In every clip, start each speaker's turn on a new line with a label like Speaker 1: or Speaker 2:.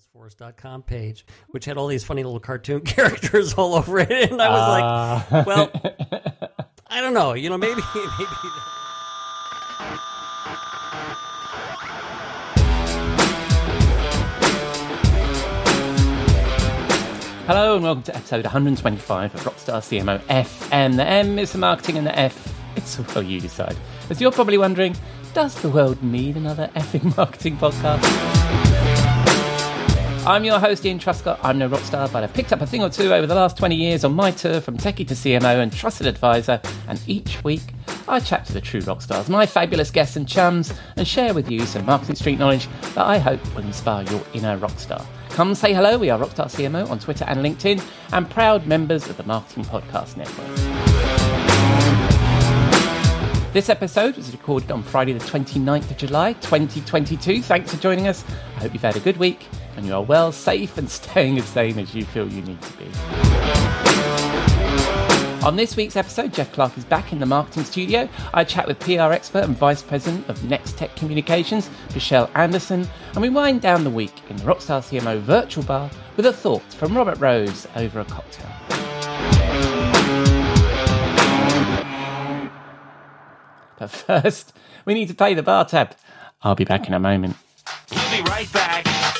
Speaker 1: Salesforce.com page, which had all these funny little cartoon characters all over it, and I was like, ah. "Well, I don't know. You know, maybe maybe."
Speaker 2: Hello and welcome to episode 125 of Rockstar CMO FM. The M is the marketing and the F it's well you decide. As you're probably wondering, does the world need another effing marketing podcast? I'm your host Ian Truscott. I'm no rockstar, but I've picked up a thing or two over the last 20 years on my tour from techie to CMO and trusted advisor. And each week, I chat to the true rock stars, my fabulous guests and chums, and share with you some marketing street knowledge that I hope will inspire your inner rockstar. Come say hello. We are Rockstar CMO on Twitter and LinkedIn, and proud members of the Marketing Podcast Network. This episode was recorded on Friday, the 29th of July, 2022. Thanks for joining us. I hope you've had a good week and you are well, safe, and staying as sane as you feel you need to be. On this week's episode, Jeff Clark is back in the marketing studio. I chat with PR expert and vice president of Next Tech Communications, Michelle Anderson, and we wind down the week in the Rockstar CMO virtual bar with a thought from Robert Rose over a cocktail. But first, we need to pay the bar tab. I'll be back in a moment.
Speaker 3: We'll be right back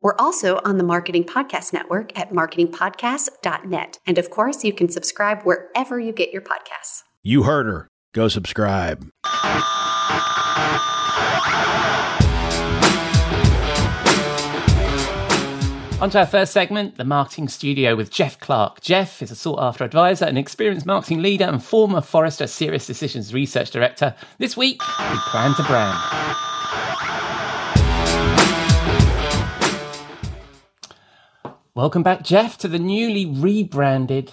Speaker 4: We're also on the Marketing Podcast Network at marketingpodcast.net. And of course, you can subscribe wherever you get your podcasts.
Speaker 5: You heard her. Go subscribe.
Speaker 2: On to our first segment, the marketing studio with Jeff Clark. Jeff is a sought after advisor, an experienced marketing leader, and former Forrester SiriusDecisions research director. This week, we plan to brand. Welcome back, Jeff, to the newly rebranded.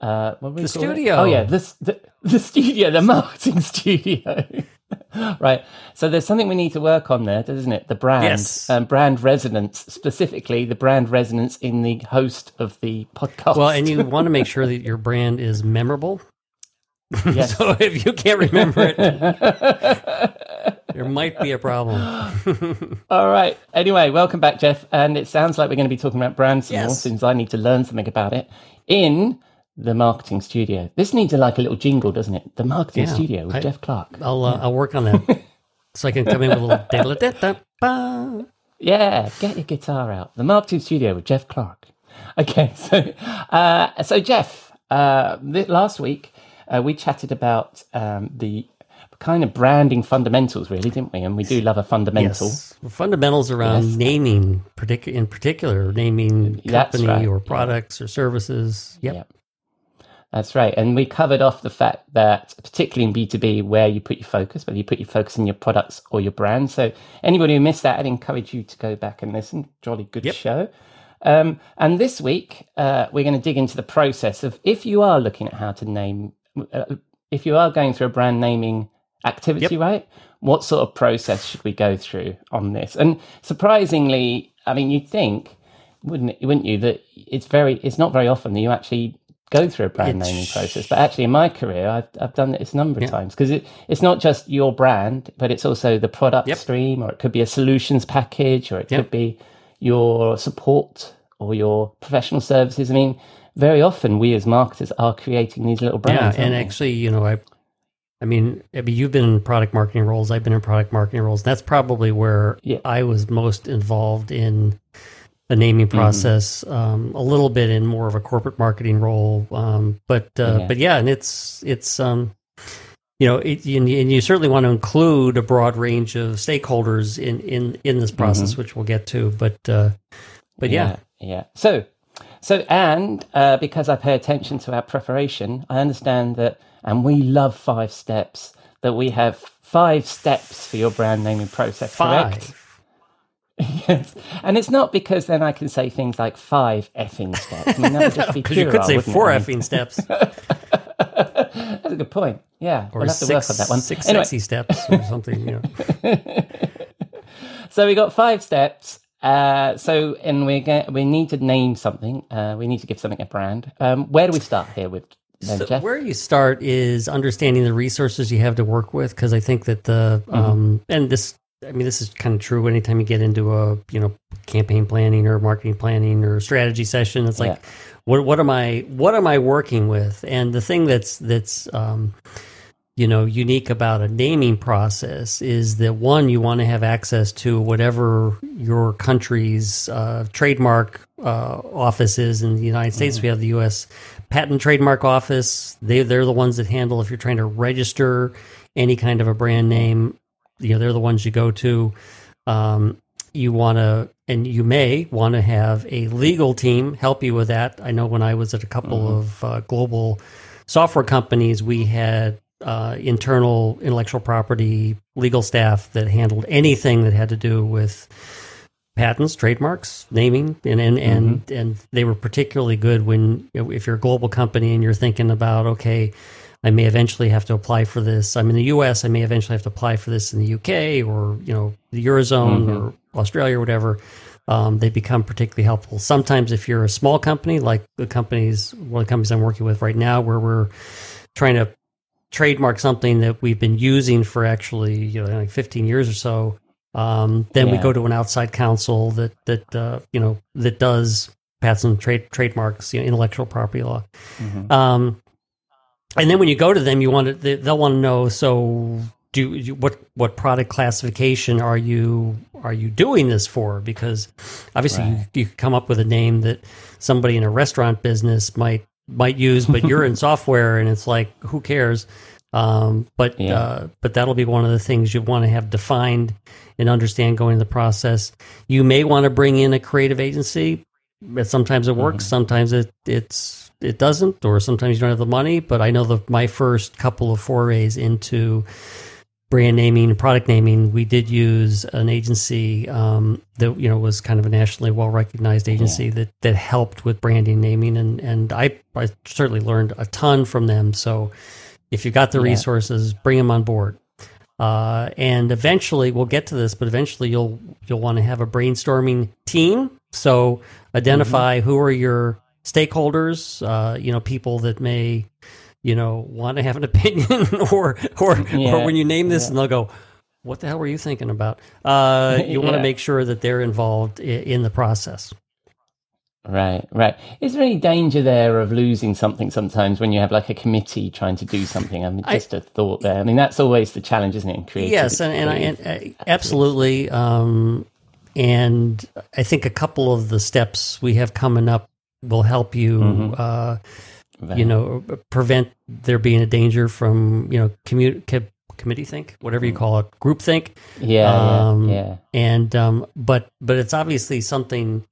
Speaker 2: Uh, what we
Speaker 1: The
Speaker 2: calling it?
Speaker 1: studio.
Speaker 2: Oh, yeah, the, the, the studio, the marketing studio. right. So there's something we need to work on there, doesn't it? The brand,
Speaker 1: Yes.
Speaker 2: um, brand resonance, specifically the brand resonance in the host of the podcast.
Speaker 1: Well, and you want to make sure that your brand is memorable.
Speaker 2: Yes.
Speaker 1: So if you can't remember it, there might be a problem.
Speaker 2: All right. Anyway, welcome back, Jeff. And it sounds like we're going to be talking about brands some more,
Speaker 1: Yes.
Speaker 2: since I need to learn something about it in the marketing studio. This needs a, like a little jingle, doesn't it? The marketing
Speaker 1: Yeah.
Speaker 2: studio with
Speaker 1: I-
Speaker 2: Jeff Clark.
Speaker 1: I'll uh, I'll work on that so I can come in with a little.
Speaker 2: Yeah, get your guitar out. The marketing studio with Jeff Clark. Okay, so uh, so Jeff, uh, th- last week uh, we chatted about um, the kind of branding fundamentals, really, didn't we? And we do love a fundamental.
Speaker 1: Yes. Fundamentals around
Speaker 2: Yes.
Speaker 1: naming, partic- in particular, naming
Speaker 2: That's
Speaker 1: company
Speaker 2: right,
Speaker 1: or
Speaker 2: yeah.
Speaker 1: products or services. Yep.
Speaker 2: Yep. That's right. And we covered off the fact that, particularly in B2B, where you put your focus, whether you put your focus in your products or your brand. So, anybody who missed that, I'd encourage you to go back and listen. Jolly good
Speaker 1: Yep.
Speaker 2: show. Um, and this week, uh, we're going to dig into the process of if you are looking at how to name, uh, if you are going through a brand naming activity, right? What sort of process should we go through on this? And surprisingly, I mean, you'd think, wouldn't it, wouldn't you, that it's very, it's not very often that you actually go through a brand
Speaker 1: It's-
Speaker 2: naming process. But actually, in my career, I've, I've done this a number of
Speaker 1: Yeah.
Speaker 2: times because it, it's not just your brand, but it's also the product
Speaker 1: Yep.
Speaker 2: stream, or it could be a solutions package, or it
Speaker 1: Yep.
Speaker 2: could be your support or your professional services. I mean, very often we as marketers are creating these little brands.
Speaker 1: Yeah,
Speaker 2: and we?
Speaker 1: actually, you know, I, I mean, I mean, you've been in product marketing roles. I've been in product marketing roles. That's probably where
Speaker 2: Yeah.
Speaker 1: I was most involved in the naming
Speaker 2: Mm-hmm.
Speaker 1: process. Um, a little bit in more of a corporate marketing role, um, but uh,
Speaker 2: Yeah.
Speaker 1: but yeah, and it's it's um, you know, it, and, you certainly want to include a broad range of stakeholders in in in this process, which we'll get to. But uh, but yeah,
Speaker 2: yeah, yeah. So, so, and uh, because I pay attention to our preparation, I understand that, and we love five steps. That we have five steps for your brand naming process. Correct?
Speaker 1: five.
Speaker 2: and it's not because then I can say things like five effing steps. I mean, that would just be
Speaker 1: you could say four
Speaker 2: it?
Speaker 1: Effing steps
Speaker 2: That's a good point. Yeah,
Speaker 1: or
Speaker 2: we'll have to
Speaker 1: six,
Speaker 2: work on that one.
Speaker 1: six
Speaker 2: Anyway,
Speaker 1: sexy steps or something. You know.
Speaker 2: so we got five steps. Uh, so, and we get we need to name something. Uh, we need to give something a brand. Um, where do we start here with
Speaker 1: So
Speaker 2: Jeff?
Speaker 1: where you start is understanding the resources you have to work with, because I think that the
Speaker 2: Mm-hmm.
Speaker 1: um, and this, I mean, this is kind of true anytime you get into a you know campaign planning or marketing planning or strategy session. It's like,
Speaker 2: Yeah.
Speaker 1: what what am I what am I working with? And the thing that's that's um, you know unique about a naming process is that one you want to have access to whatever your country's uh, trademark uh, office is in the United States. We have the U.S. Patent Trademark Office. They they're the ones that handle if you're trying to register any kind of a brand name. You know they're the ones you go to. Um, you want to and you may want to have a legal team help you with that. I know when I was at a couple of uh, global software companies, we had uh, internal intellectual property legal staff that handled anything that had to do with patents, trademarks, naming, and and and, and they were particularly good when you know, if you're a global company and you're thinking about okay. I may eventually have to apply for this. I'm in the U.S. I may eventually have to apply for this in the U.K. or you know the eurozone or Australia or whatever. Um, they become particularly helpful. Sometimes, if you're a small company, like the companies, one of the companies I'm working with right now, where we're trying to trademark something that we've been using for actually you know like 15 years or so, um, then we go to an outside counsel that that uh, you know that does patents and trade trademarks, you know, intellectual property law. Um, and then when you go to them, you want to they, they'll want to know. So, do you, what what product classification are you are you doing this for? Because obviously,
Speaker 2: Right.
Speaker 1: you, you come up with a name that somebody in a restaurant business might might use, but you're in software, and it's like, who cares? Um, but
Speaker 2: Yeah.
Speaker 1: uh, but that'll be one of the things you want to have defined and understand going in the process. You may want to bring in a creative agency. But sometimes it works, sometimes it it's it doesn't, or sometimes you don't have the money. But I know the my first couple of forays into brand naming and product naming, we did use an agency um, that you know was kind of a nationally well recognized agency that that helped with branding naming, and and I I certainly learned a ton from them. So if you've got the
Speaker 2: Yeah.
Speaker 1: resources, bring them on board. Uh, and eventually, we'll get to this, but eventually, you'll you'll want to have a brainstorming team. So identify
Speaker 2: Mm-hmm.
Speaker 1: who are your stakeholders. Uh, you know, people that may you know want to have an opinion, or or
Speaker 2: Yeah,
Speaker 1: or when you name this, and they'll go, "What the hell were you thinking about?" Uh, you want to
Speaker 2: Yeah.
Speaker 1: make sure that they're involved in the process.
Speaker 2: Right, right. Is there any danger there of losing something sometimes when you have like a committee trying to do something? I mean, just a thought there. I mean, that's always the challenge, isn't it? In creativity.
Speaker 1: Yes, and, and, I, and uh, absolutely. Um, and I think a couple of the steps we have coming up will help you,
Speaker 2: Mm-hmm.
Speaker 1: uh, you know, prevent there being a danger from you know commu- committee think, whatever you call it, group think.
Speaker 2: yeah,
Speaker 1: um,
Speaker 2: yeah, yeah.
Speaker 1: And um, but but it's obviously something,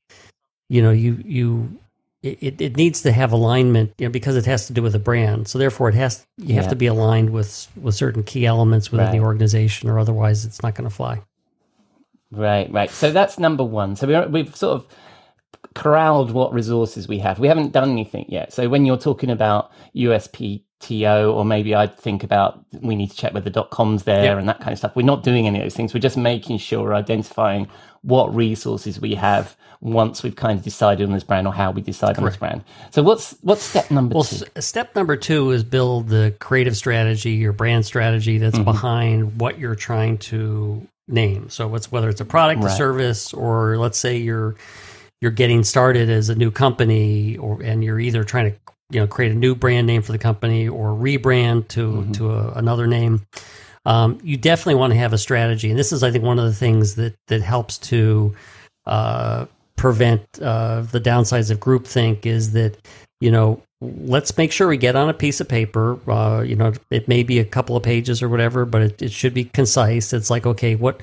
Speaker 1: you know, you you. It, it- needs to have alignment you know, because it has to do with the brand. So therefore, it has you have to be aligned with with certain key elements within the organization, or otherwise, it's not going to fly.
Speaker 2: Right, right. So that's number one. So we're, we've sort of corralled what resources we have. We haven't done anything yet. So when you're talking about USPTO, or maybe I'd think about we need to check whether the .com's there
Speaker 1: Yeah.
Speaker 2: and that kind of stuff. We're not doing any of those things. We're just making sure we're identifying what resources we have once we've kind of decided on this brand or how we decide on this brand. So what's what's step number
Speaker 1: Well,
Speaker 2: two?
Speaker 1: s- step number two is build the creative strategy, your brand strategy that's
Speaker 2: Mm-hmm.
Speaker 1: behind what you're trying to name. So it's whether it's a product, a service, or let's say you're you're getting started as a new company, or and you're either trying to you know create a new brand name for the company or rebrand to
Speaker 2: Mm-hmm.
Speaker 1: to a, another name. Um, you definitely want to have a strategy, and this is, I think, one of the things that that helps to uh, prevent uh, the downsides of groupthink is that you know let's make sure we get on a piece of paper. Uh, you know, it may be a couple of pages or whatever, but it, it should be concise. It's like, okay, what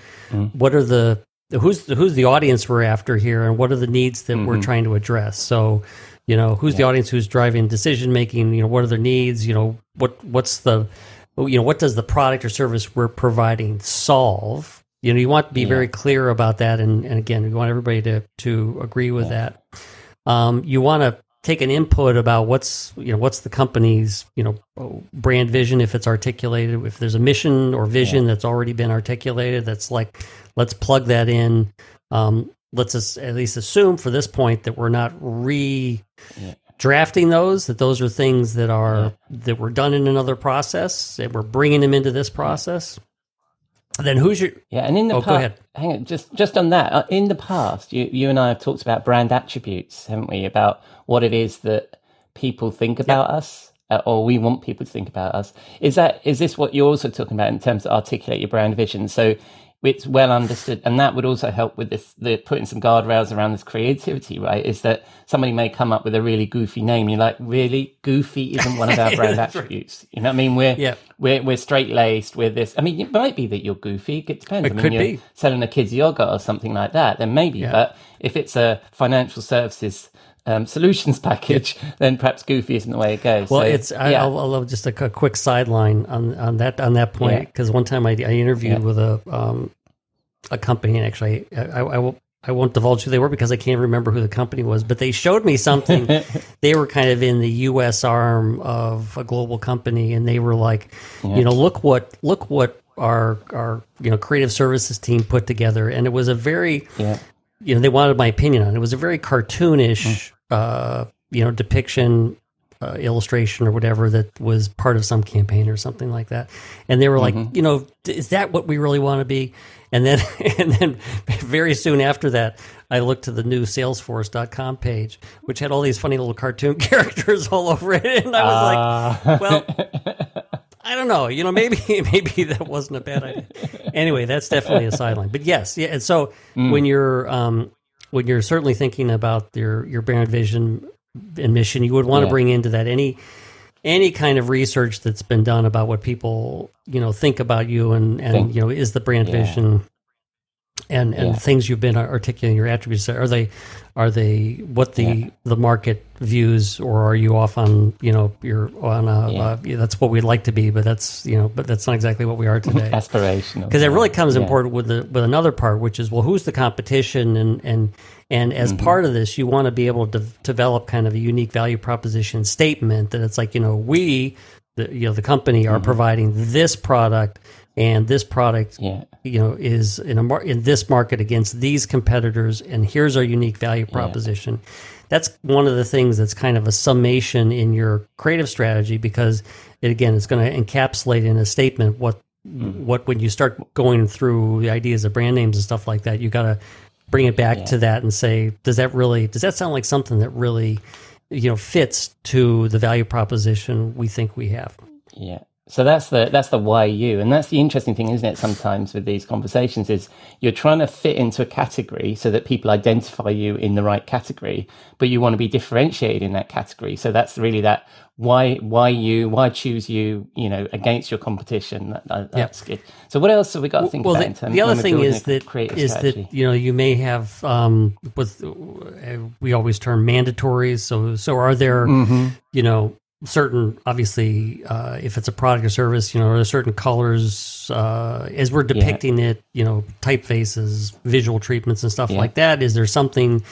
Speaker 1: what are the who's the, who's the audience we're after here, and what are the needs that we're trying to address? So, you know, who's the audience who's driving decision making? You know, what are their needs? You know, what what's the you know what does the product or service we're providing solve? You know, you want to be
Speaker 2: Yeah.
Speaker 1: very clear about that, and, and again, you want everybody to to agree with that. Um, you want to take an input about what's you know what's the company's you know brand vision if it's articulated if there's a mission or vision that's already been articulated that's like let's plug that in um, let's at least assume for this point that we're not re drafting those that those are things that are that were done in another process and we're bringing them into this process then who's your
Speaker 2: Yeah, and in the
Speaker 1: Oh, go
Speaker 2: past,
Speaker 1: ahead.
Speaker 2: hang on, just just on that, uh, in the past, you you and I have talked about brand attributes, haven't we? About what it is that people think about us, uh, or we want people to think about us. Is that is this what you're also talking about in terms of articulate your brand vision? So it's well understood, and that would also help with this the putting some guardrails around this creativity, right? Is that somebody may come up with a really goofy name, you're like, really goofy isn't one of our brand attributes. You know what I mean? We're
Speaker 1: Yeah.
Speaker 2: we're we're straight laced. We're this. I mean, it might be that you're goofy. It depends.
Speaker 1: It
Speaker 2: I mean,
Speaker 1: could
Speaker 2: you're
Speaker 1: be.
Speaker 2: selling a kid's yoga or something like that, then maybe. But if it's a financial services um, solutions package, then perhaps goofy isn't the way it goes.
Speaker 1: Well,
Speaker 2: So,
Speaker 1: it's I,
Speaker 2: yeah.
Speaker 1: I'll, I'll just a, a quick sideline on on that on that point
Speaker 2: Yeah.
Speaker 1: because one time I, I interviewed
Speaker 2: Yeah.
Speaker 1: with a um, a company and actually I, I, I won't I won't divulge who they were because I can't remember who the company was, but they showed me something. they were kind of in the U.S. arm of a global company, and they were like, you know, look what look what our our you know creative services team put together, and it was a very
Speaker 2: yeah.
Speaker 1: you know they wanted my opinion on it. It was a very cartoonish, uh, you know, depiction, uh, illustration or whatever that was part of some campaign or something like that. And they were like, you know, is that what we really want to be? And then, and then, very soon after that, I looked to the new Salesforce.com page, which had all these funny little cartoon characters all over it, and I was like, well. I don't know. You know, maybe maybe that wasn't a bad idea. Anyway, that's definitely a sideline. But yes, yeah. And so when you're um, when you're certainly thinking about your your brand vision and mission, you would want to bring into that any any kind of research that's been done about what people you know think about you and and
Speaker 2: Think.
Speaker 1: you know is the brand
Speaker 2: Yeah.
Speaker 1: vision and and
Speaker 2: Yeah.
Speaker 1: things you've been articulating your attributes are they are they what the
Speaker 2: Yeah.
Speaker 1: the market views or are you off on you know you're on a
Speaker 2: Yeah.
Speaker 1: uh, yeah, that's what we'd like to be but that's you know but that's not exactly what we are today
Speaker 2: Aspirational.
Speaker 1: because it really comes important with the with another part which is well who's the competition and and and as
Speaker 2: Mm-hmm.
Speaker 1: part of this you want to be able to develop kind of a unique value proposition statement that it's like you know we the you know the company
Speaker 2: Mm-hmm.
Speaker 1: are providing this product and this product
Speaker 2: Yeah.
Speaker 1: you know is in a mar- in this market against these competitors and here's our unique value proposition. That's one of the things that's kind of a summation in your creative strategy because it again it's going to encapsulate in a statement what mm-hmm. what when you start going through the ideas of brand names and stuff like that you got to bring it back to that and say does that really does that sound like something that really you know fits to the value proposition we think we have?
Speaker 2: Yeah. So that's the that's the why you, and that's the interesting thing, isn't it? Sometimes with these conversations, is you're trying to fit into a category so that people identify you in the right category, but you want to be differentiated in that category. So that's really that why why you why choose you you know against your competition. That, that- that's good. So what else have we got to think
Speaker 1: well,
Speaker 2: about
Speaker 1: the,
Speaker 2: in terms?
Speaker 1: the other thing is that
Speaker 2: strategy?
Speaker 1: that you know you may have um, with uh, we always term mandatories. So so are there
Speaker 2: Mm-hmm.
Speaker 1: you know certain obviously uh, if it's a product or service you know are certain colors uh, as we're depicting it you know typefaces visual treatments and stuff
Speaker 2: Yeah.
Speaker 1: like that is there something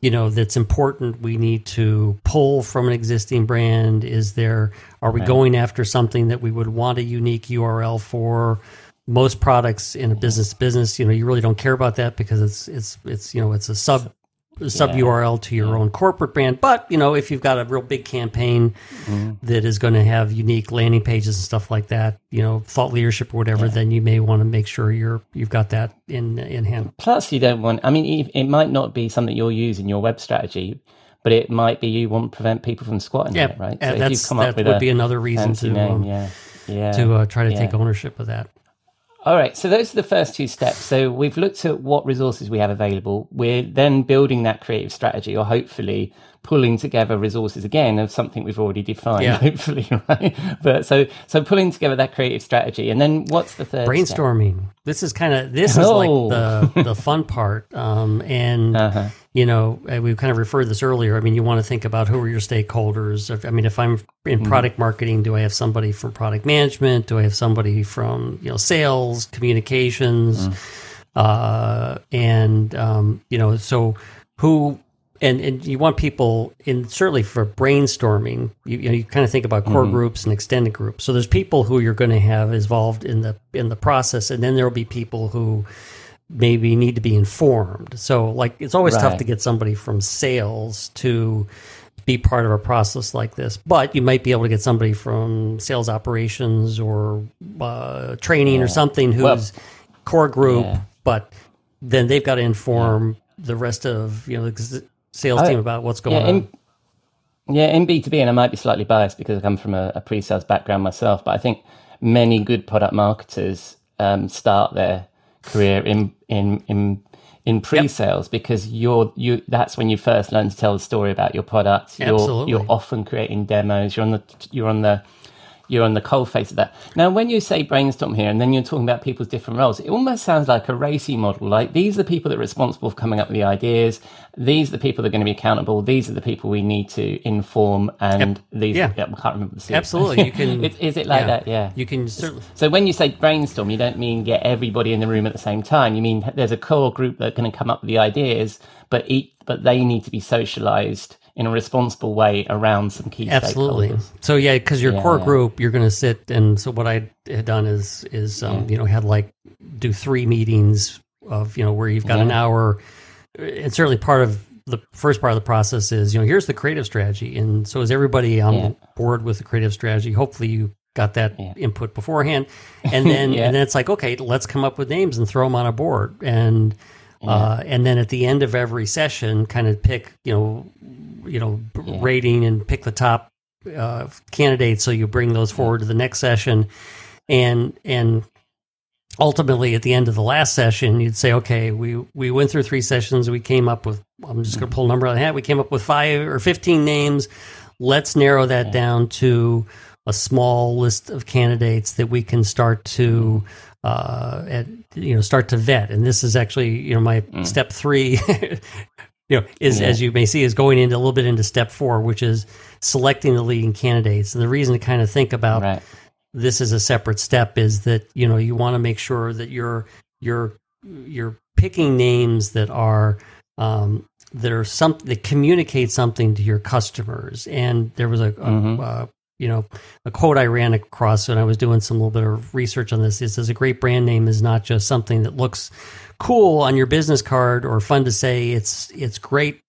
Speaker 1: you know that's important we need to pull from an existing brand? Is there are we going after something that we would want a unique url for? Most products in a business business you know you really don't care about that because it's it's it's you know it's a sub sub url to your own corporate brand. But you know if you've got a real big campaign that is going to have unique landing pages and stuff like that you know thought leadership or whatever then you may want to make sure you're you've got that in in hand.
Speaker 2: Plus, you don't want. I mean, it, might not be something you'll use in your web strategy, but it might be you want to prevent people from squatting
Speaker 1: yeah.
Speaker 2: it, right?
Speaker 1: uh,
Speaker 2: if you've come
Speaker 1: that
Speaker 2: up with
Speaker 1: would
Speaker 2: a
Speaker 1: be another reason to
Speaker 2: name,
Speaker 1: um,
Speaker 2: yeah, yeah,
Speaker 1: to uh, try to
Speaker 2: yeah.
Speaker 1: take ownership of that
Speaker 2: All right, so those are the first two steps. So we've looked at what resources we have available. We're then building that creative strategy, or hopefully pulling together resources again of something we've already defined.
Speaker 1: Yeah.
Speaker 2: Hopefully, right? But so so pulling together that creative strategy, and then what's the third? step?
Speaker 1: brainstorming this is kind of this is
Speaker 2: Oh.
Speaker 1: like the the fun part um and
Speaker 2: Uh-huh.
Speaker 1: You know uh, we kind of referred to this earlier i mean you want to think about who are your stakeholders i mean if i'm in
Speaker 2: Mm-hmm.
Speaker 1: product marketing do i have somebody from product management do i have somebody from you know sales communications
Speaker 2: Mm.
Speaker 1: uh, and um, you know, so who and and you want people in certainly for brainstorming. You, you know, you kind of think about core groups and extended groups. So there's people who you're going to have involved in the in the process, and then there will be people who maybe need to be informed. So like it's always tough to get somebody from sales to be part of a process like this, but you might be able to get somebody from sales operations or uh, training or something who's
Speaker 2: Well,
Speaker 1: core group,
Speaker 2: yeah.
Speaker 1: but then they've got to inform the rest of you know the sales
Speaker 2: I-
Speaker 1: team about what's going
Speaker 2: yeah,
Speaker 1: on.
Speaker 2: in, yeah, in B2B, and I might be slightly biased because I come from a, a pre sales background myself, but I think many good product marketers um, start their career in, in, in, in pre sales because you're, you, that's when you first learn to tell the story about your product. You're,
Speaker 1: Absolutely.
Speaker 2: you're often creating demos. You're on the, you're on the, you're on the cold face of that. Now, when you say brainstorm here, and then you're talking about people's different roles, it almost sounds like a RACI model. Like these are the people that are responsible for coming up with the ideas. These are the people that are going to be accountable. These are the people we need to inform. And these,
Speaker 1: Yeah.
Speaker 2: I can't remember the series.
Speaker 1: Absolutely, you can.
Speaker 2: is, is it like
Speaker 1: yeah.
Speaker 2: that? Yeah.
Speaker 1: you can certainly.
Speaker 2: So when you say brainstorm, you don't mean get everybody in the room at the same time. You mean there's a core group that are going to come up with the ideas, but each, but they need to be socialized in a responsible way around some key
Speaker 1: Absolutely.
Speaker 2: stakeholders.
Speaker 1: So yeah, because your
Speaker 2: Yeah,
Speaker 1: core
Speaker 2: yeah.
Speaker 1: group, you're going to sit and so what I had done is is um, you know had like do three meetings of you know where you've got an hour, and certainly part of the first part of the process is you know here's the creative strategy, and so is everybody on
Speaker 2: Yeah.
Speaker 1: board with the creative strategy? Hopefully you got that
Speaker 2: Yeah.
Speaker 1: input beforehand, and then
Speaker 2: Yeah.
Speaker 1: and then it's like okay, let's come up with names and throw them on a board and. Uh, and then at the end of every session, kind of pick, you know, you know, b- rating and pick the top uh, candidates. So you bring those forward to the next session, and and ultimately at the end of the last session, you'd say, okay, we we went through three sessions. We came up with. I'm just going to pull a number out of the hat. We came up with five or fifteen names. Let's narrow that down to a small list of candidates that we can start to uh, at, you know start to vet. And this is actually you know my step three. you know, is as you may see, is going into a little bit into step four, which is selecting the leading candidates. And the reason to kind of think about
Speaker 2: Right.
Speaker 1: this as a separate step is that you know you want to make sure that you're you're you're picking names that are um, that are some that communicate something to your customers. And there was a, a uh, you know a quote I ran across when I was doing some little bit of research on this. It says a great brand name is not just something that looks cool on your business card or fun to say. It's it's great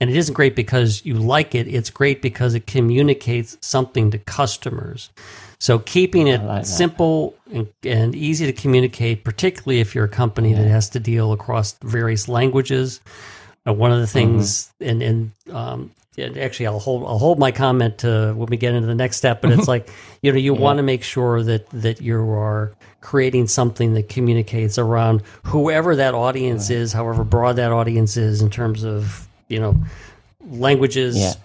Speaker 1: and it isn't great because you like it. It's great because it communicates something to customers. So keeping it
Speaker 2: like
Speaker 1: simple and, and easy to communicate, particularly if you're a company that has to deal across various languages. Uh, one of the things, and and um, actually, I'll hold I'll hold my comment to when we get into the next step. But it's like you know you want to make sure that that you are creating something that communicates around whoever that audience is, however broad that audience is in terms of you know languages,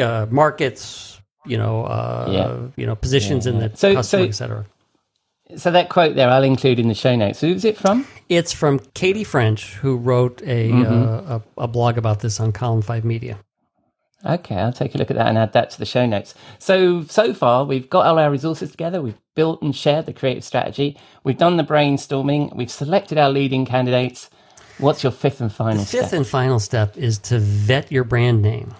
Speaker 1: uh, markets, you know, uh,
Speaker 2: Yeah.
Speaker 1: you know, positions in the
Speaker 2: So-
Speaker 1: customer,
Speaker 2: so-
Speaker 1: et cetera.
Speaker 2: So that quote there, I'll include in the show notes. Who's it from?
Speaker 1: It's from Katy French, who wrote a, uh, a a blog about this on Column Five Media.
Speaker 2: Okay, I'll take a look at that and add that to the show notes. So, so far, we've got all our resources together. We've built and shared the creative strategy. We've done the brainstorming. We've selected our leading candidates. What's your fifth and final
Speaker 1: Fifth
Speaker 2: step?
Speaker 1: and final step is to vet your brand name.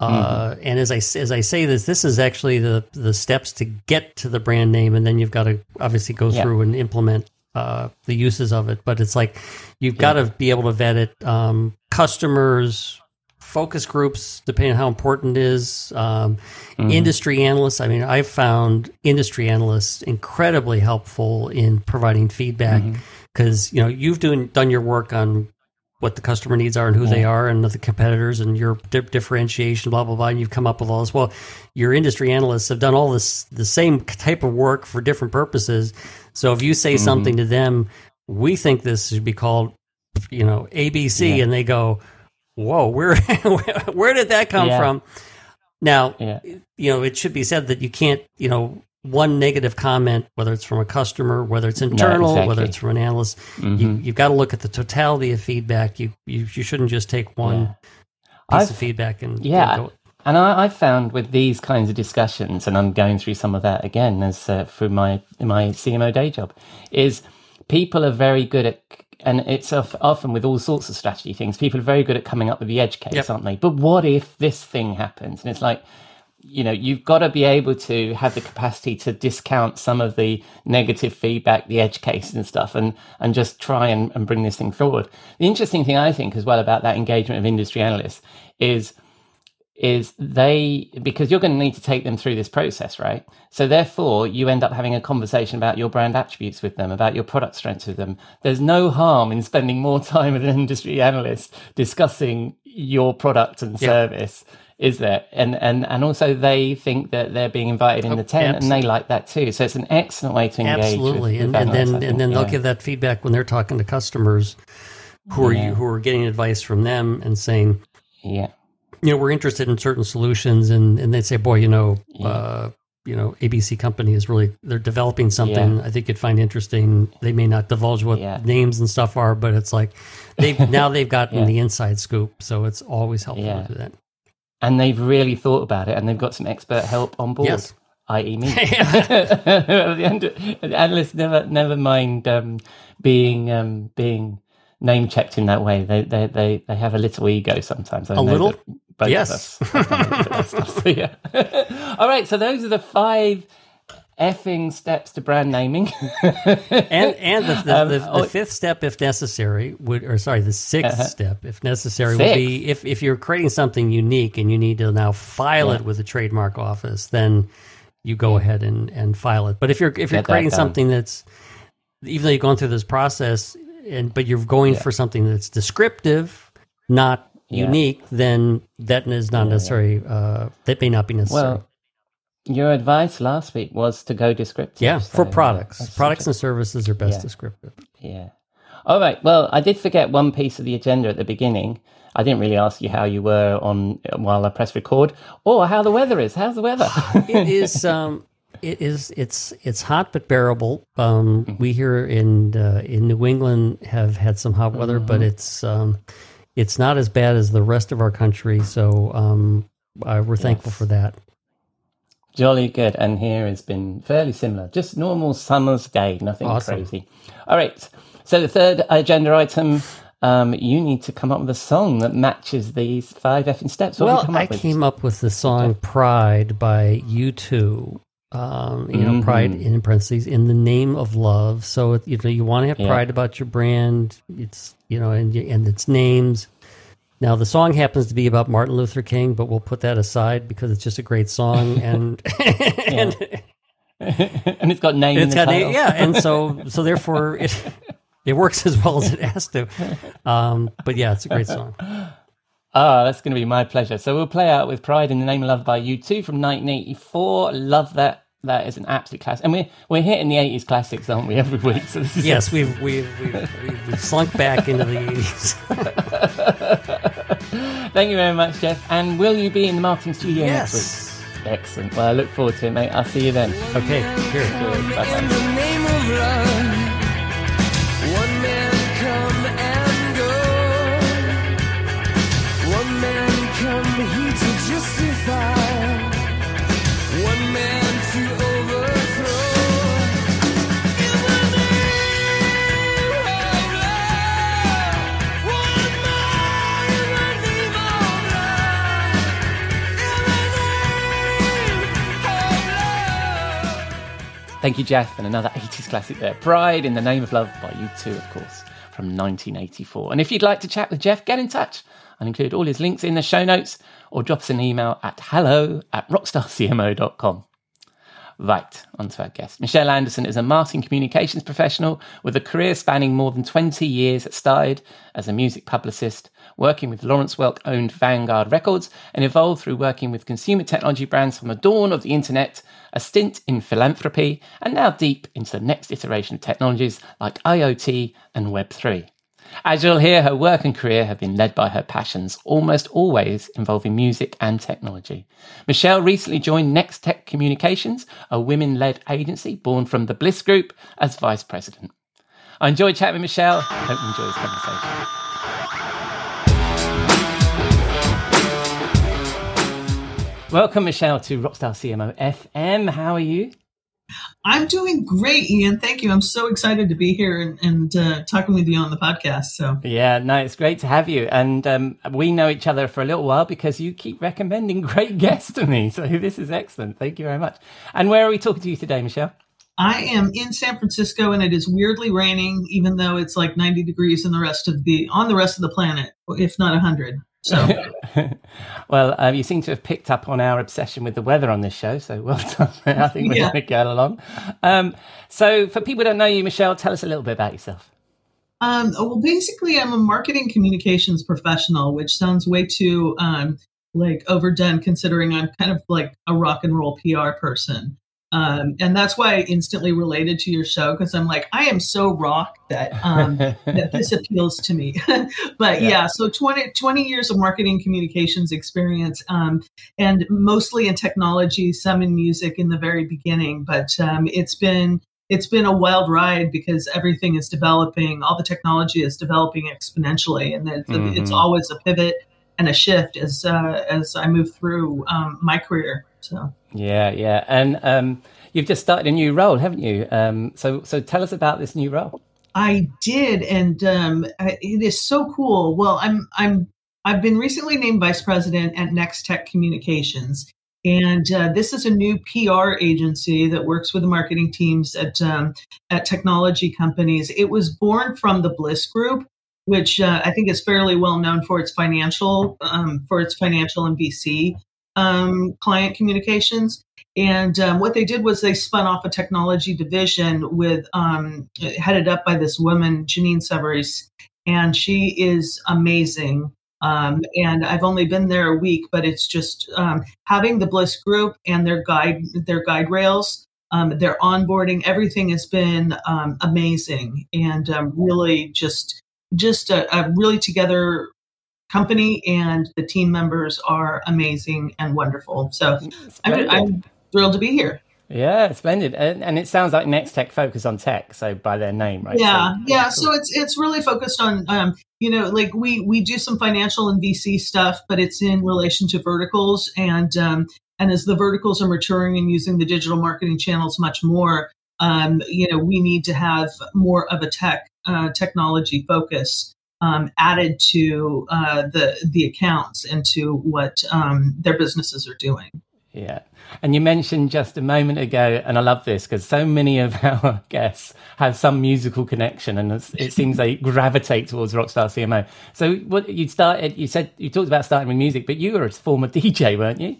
Speaker 1: Uh, and as I as I say this, this is actually the the steps to get to the brand name, and then you've got to obviously go
Speaker 2: Yeah.
Speaker 1: through and implement uh, the uses of it. But it's like you've got to be able to vet it. Um, customers, focus groups, depending on how important it is. Um, mm-hmm. Industry analysts. I mean, I've found industry analysts incredibly helpful in providing feedback mm-hmm. because you know you've doing done your work on what the customer needs are and who they are and the competitors and your di- differentiation, blah blah blah. And you've come up with all this. Well, your industry analysts have done all this the same type of work for different purposes. So if you say mm-hmm. something to them, we think this should be called, you know, ABC, and they go, "Whoa, where where did that come
Speaker 2: Yeah.
Speaker 1: from?" Now,
Speaker 2: Yeah.
Speaker 1: you know, it should be said that you can't, you know, one negative comment, whether it's from a customer, whether it's internal,
Speaker 2: exactly.
Speaker 1: whether it's from an analyst, you, you've got to look at the totality of feedback. You you, you shouldn't just take one piece
Speaker 2: I've-
Speaker 1: of feedback and
Speaker 2: Yeah.
Speaker 1: and
Speaker 2: And I, I found with these kinds of discussions, and I'm going through some of that again as uh, through my my CMO day job, is people are very good at, and it's often with all sorts of strategy things, people are very good at coming up with the edge case,
Speaker 1: Yep.
Speaker 2: aren't they? But what if this thing happens? And it's like, you know, you've got to be able to have the capacity to discount some of the negative feedback, the edge cases and stuff, and, and just try and, and bring this thing forward. The interesting thing I think as well about that engagement of industry analysts is is they because you're going to need to take them through this process right? So therefore you end up having a conversation about your brand attributes with them about your product strengths with them. There's no harm in spending more time with an industry analyst discussing your product and
Speaker 1: Yeah.
Speaker 2: service is there? And and and also they think that they're being invited in the oh, tent and they like that too. So it's an excellent way to engage
Speaker 1: Absolutely,
Speaker 2: with, with
Speaker 1: and, and then and then they'll
Speaker 2: Yeah.
Speaker 1: give that feedback when they're talking to customers who are
Speaker 2: Yeah.
Speaker 1: who are getting advice from them and saying,
Speaker 2: yeah
Speaker 1: you know, we're interested in certain solutions, and and they say, boy, you know, uh, you know, ABC company is really they're developing something. I think you'd find interesting. They may not divulge what
Speaker 2: Yeah.
Speaker 1: names and stuff are, but it's like they've now they've gotten
Speaker 2: Yeah.
Speaker 1: the inside scoop, so it's always helpful
Speaker 2: Yeah.
Speaker 1: to do that.
Speaker 2: and they've really thought about it and they've got some expert help on board
Speaker 1: Yes.
Speaker 2: i.e. me. the analysts never never mind um, being um, being name checked in that way. They they they, they have a little ego sometimes. I
Speaker 1: A little?
Speaker 2: that
Speaker 1: Yes.
Speaker 2: us have done a little bit of stuff, so yeah. All right, so those are the five effing steps to brand naming.
Speaker 1: and and the, the,
Speaker 2: Um,
Speaker 1: the, the
Speaker 2: oh-
Speaker 1: fifth step, if necessary, would or sorry, the 6th
Speaker 2: Uh-huh.
Speaker 1: step, if necessary, would be if if you're creating something unique and you need to now file it with the trademark office, then you go ahead and and file it. But if you're if you're
Speaker 2: Get
Speaker 1: creating
Speaker 2: done.
Speaker 1: something that's even though you're going through this process, and but you're going for something that's descriptive, not
Speaker 2: Yeah.
Speaker 1: unique, then that is not necessary. Uh, that may not be necessary.
Speaker 2: well, your advice last week was to go descriptive.
Speaker 1: yeah, for products, products and services are best
Speaker 2: Yeah.
Speaker 1: descriptive.
Speaker 2: Yeah. All right. Well, I did forget one piece of the agenda at the beginning. I didn't really ask you how you were on while I press record, or how the weather is. How's the weather?
Speaker 1: it is um it is it's it's hot but bearable um we here in uh, in new england have had some hot weather but it's um it's not as bad as the rest of our country so um uh, we're thankful for that
Speaker 2: Jolly good. And here it's been fairly similar. Just normal summer's day. Nothing
Speaker 1: Awesome.
Speaker 2: crazy. All right. So the third agenda item. Um, you need to come up with a song that matches these five effing steps. What
Speaker 1: well i
Speaker 2: with?
Speaker 1: came up with the song pride by u2 um, you know,
Speaker 2: Mm-hmm.
Speaker 1: pride in parentheses in the name of love. So it- you know, you want to have
Speaker 2: Yeah.
Speaker 1: pride about your brand. It's you know, and and its names. Now the song happens to be about Martin Luther King, but we'll put that aside because it's just a great song, and and
Speaker 2: and it's got name in
Speaker 1: it's
Speaker 2: the
Speaker 1: got a, yeah, and so so therefore it it works as well as it has to. Um, but yeah, it's a great song.
Speaker 2: Ah, that's going to be my pleasure. So we'll play out with "Pride in the Name of Love" by U2 from 1984. Love that. That is an absolute classic, and we're we're hitting the 80s classics, aren't we? Every week. So this is
Speaker 1: Yes, we've we've we've, we've slunk back into the eighties.
Speaker 2: Thank you very much, Jeff. And will you be in the marketing studio next
Speaker 1: Yes.
Speaker 2: week? Excellent. Well, I look forward to it, mate. I'll see you then.
Speaker 1: Okay, here.
Speaker 2: Bye bye. Thank you, Jeff. And another 80s classic there. Pride in the Name of Love by U2, of course, from 1984. And if you'd like to chat with Jeff, get in touch. I'll include all his links in the show notes or drop us an email at hello at rockstarcmo.com. Right, on to our guest. Michelle Anderson is a marketing communications professional with a career spanning more than 20 years that started as a music publicist, working with Lawrence Welk owned Vanguard Records, and evolved through working with consumer technology brands from the dawn of the internet, a stint in philanthropy, and now deep into the next iteration of technologies like IoT and Web3. As you'll hear, her work and career have been led by her passions, almost always involving music and technology. Michelle recently joined Next Tech Communications, a women led agency born from the Bliss Group, as vice president. I enjoyed chatting with Michelle. Hope you enjoy this conversation. Welcome, Michelle, to Rockstar CMO FM. How are you?
Speaker 6: I'm doing great, Ian. Thank you. I'm so excited to be here and, and uh, talking with you on the podcast. So
Speaker 2: Yeah, no, it's great to have you. And um, we know each other for a little while because you keep recommending great guests to me. So this is excellent. Thank you very much. And where are we talking to you today, Michelle?
Speaker 6: I am in San Francisco, and it is weirdly raining, even though it's like 90 degrees in the rest of the on the rest of the planet, if not 100. So
Speaker 2: well, um, you seem to have picked up on our obsession with the weather on this show, so well done. I think we're
Speaker 6: Yeah.
Speaker 2: going to get along. Um, so, for people who don't know you, Michelle, tell us a little bit about yourself.
Speaker 6: Um, well, basically, I'm a marketing communications professional, which sounds way too um, like overdone, considering I'm kind of like a rock and roll PR person. Um, and that's why I instantly related to your show because I'm like, I am so rock that um, that this appeals to me. but
Speaker 2: Yeah.
Speaker 6: yeah. so 20, 20 years of marketing communications experience, um, and mostly in technology, some in music in the very beginning. But um, it's been it's been a wild ride because everything is developing. All the technology is developing exponentially, and it's, it's
Speaker 2: Mhm.
Speaker 6: always a pivot and a shift as uh, as I move through um, my career. So.
Speaker 2: Yeah, yeah. And um, you've just started a new role, haven't you? Um, so, so tell us about this new role.
Speaker 6: I did, and um, I- it is so cool. Well, I'm I'm I've been recently named vice president at Next Tech Communications, and uh, this is a new PR agency that works with the marketing teams at um, at technology companies. It was born from the Bliss Group, which uh, I think is fairly well known for its financial um, for its financial and VC um, client communications. And um, what they did was they spun off a technology division with um, headed up by this woman, Janine Severis, and she is amazing. Um, and I've only been there a week, but it's just um, having the Bliss Group and their guide their guide rails, um, their onboarding, everything has been um, amazing and really just just a, a really together company, and the team members are amazing and wonderful. So I'm, I'm thrilled to be here.
Speaker 2: Yeah, splendid. And, and it sounds like Next Tech focus on tech, so by their name, right?
Speaker 6: Yeah,
Speaker 2: So-
Speaker 6: yeah.
Speaker 2: cool.
Speaker 6: So it's it's really focused on um, you know, like we we do some financial and VC stuff, but it's in relation to verticals and um, and as the verticals are maturing and using the digital marketing channels much more, um, you know, we need to have more of a tech uh, technology focus um, added to uh, the the accounts and to what um, their businesses are doing.
Speaker 2: Yeah. And you mentioned just a moment ago, and I love this because so many of our guests have some musical connection, and it seems they gravitate towards Rockstar CMO. So, what you started, you said you talked about starting with music, but you were a former DJ, weren't you?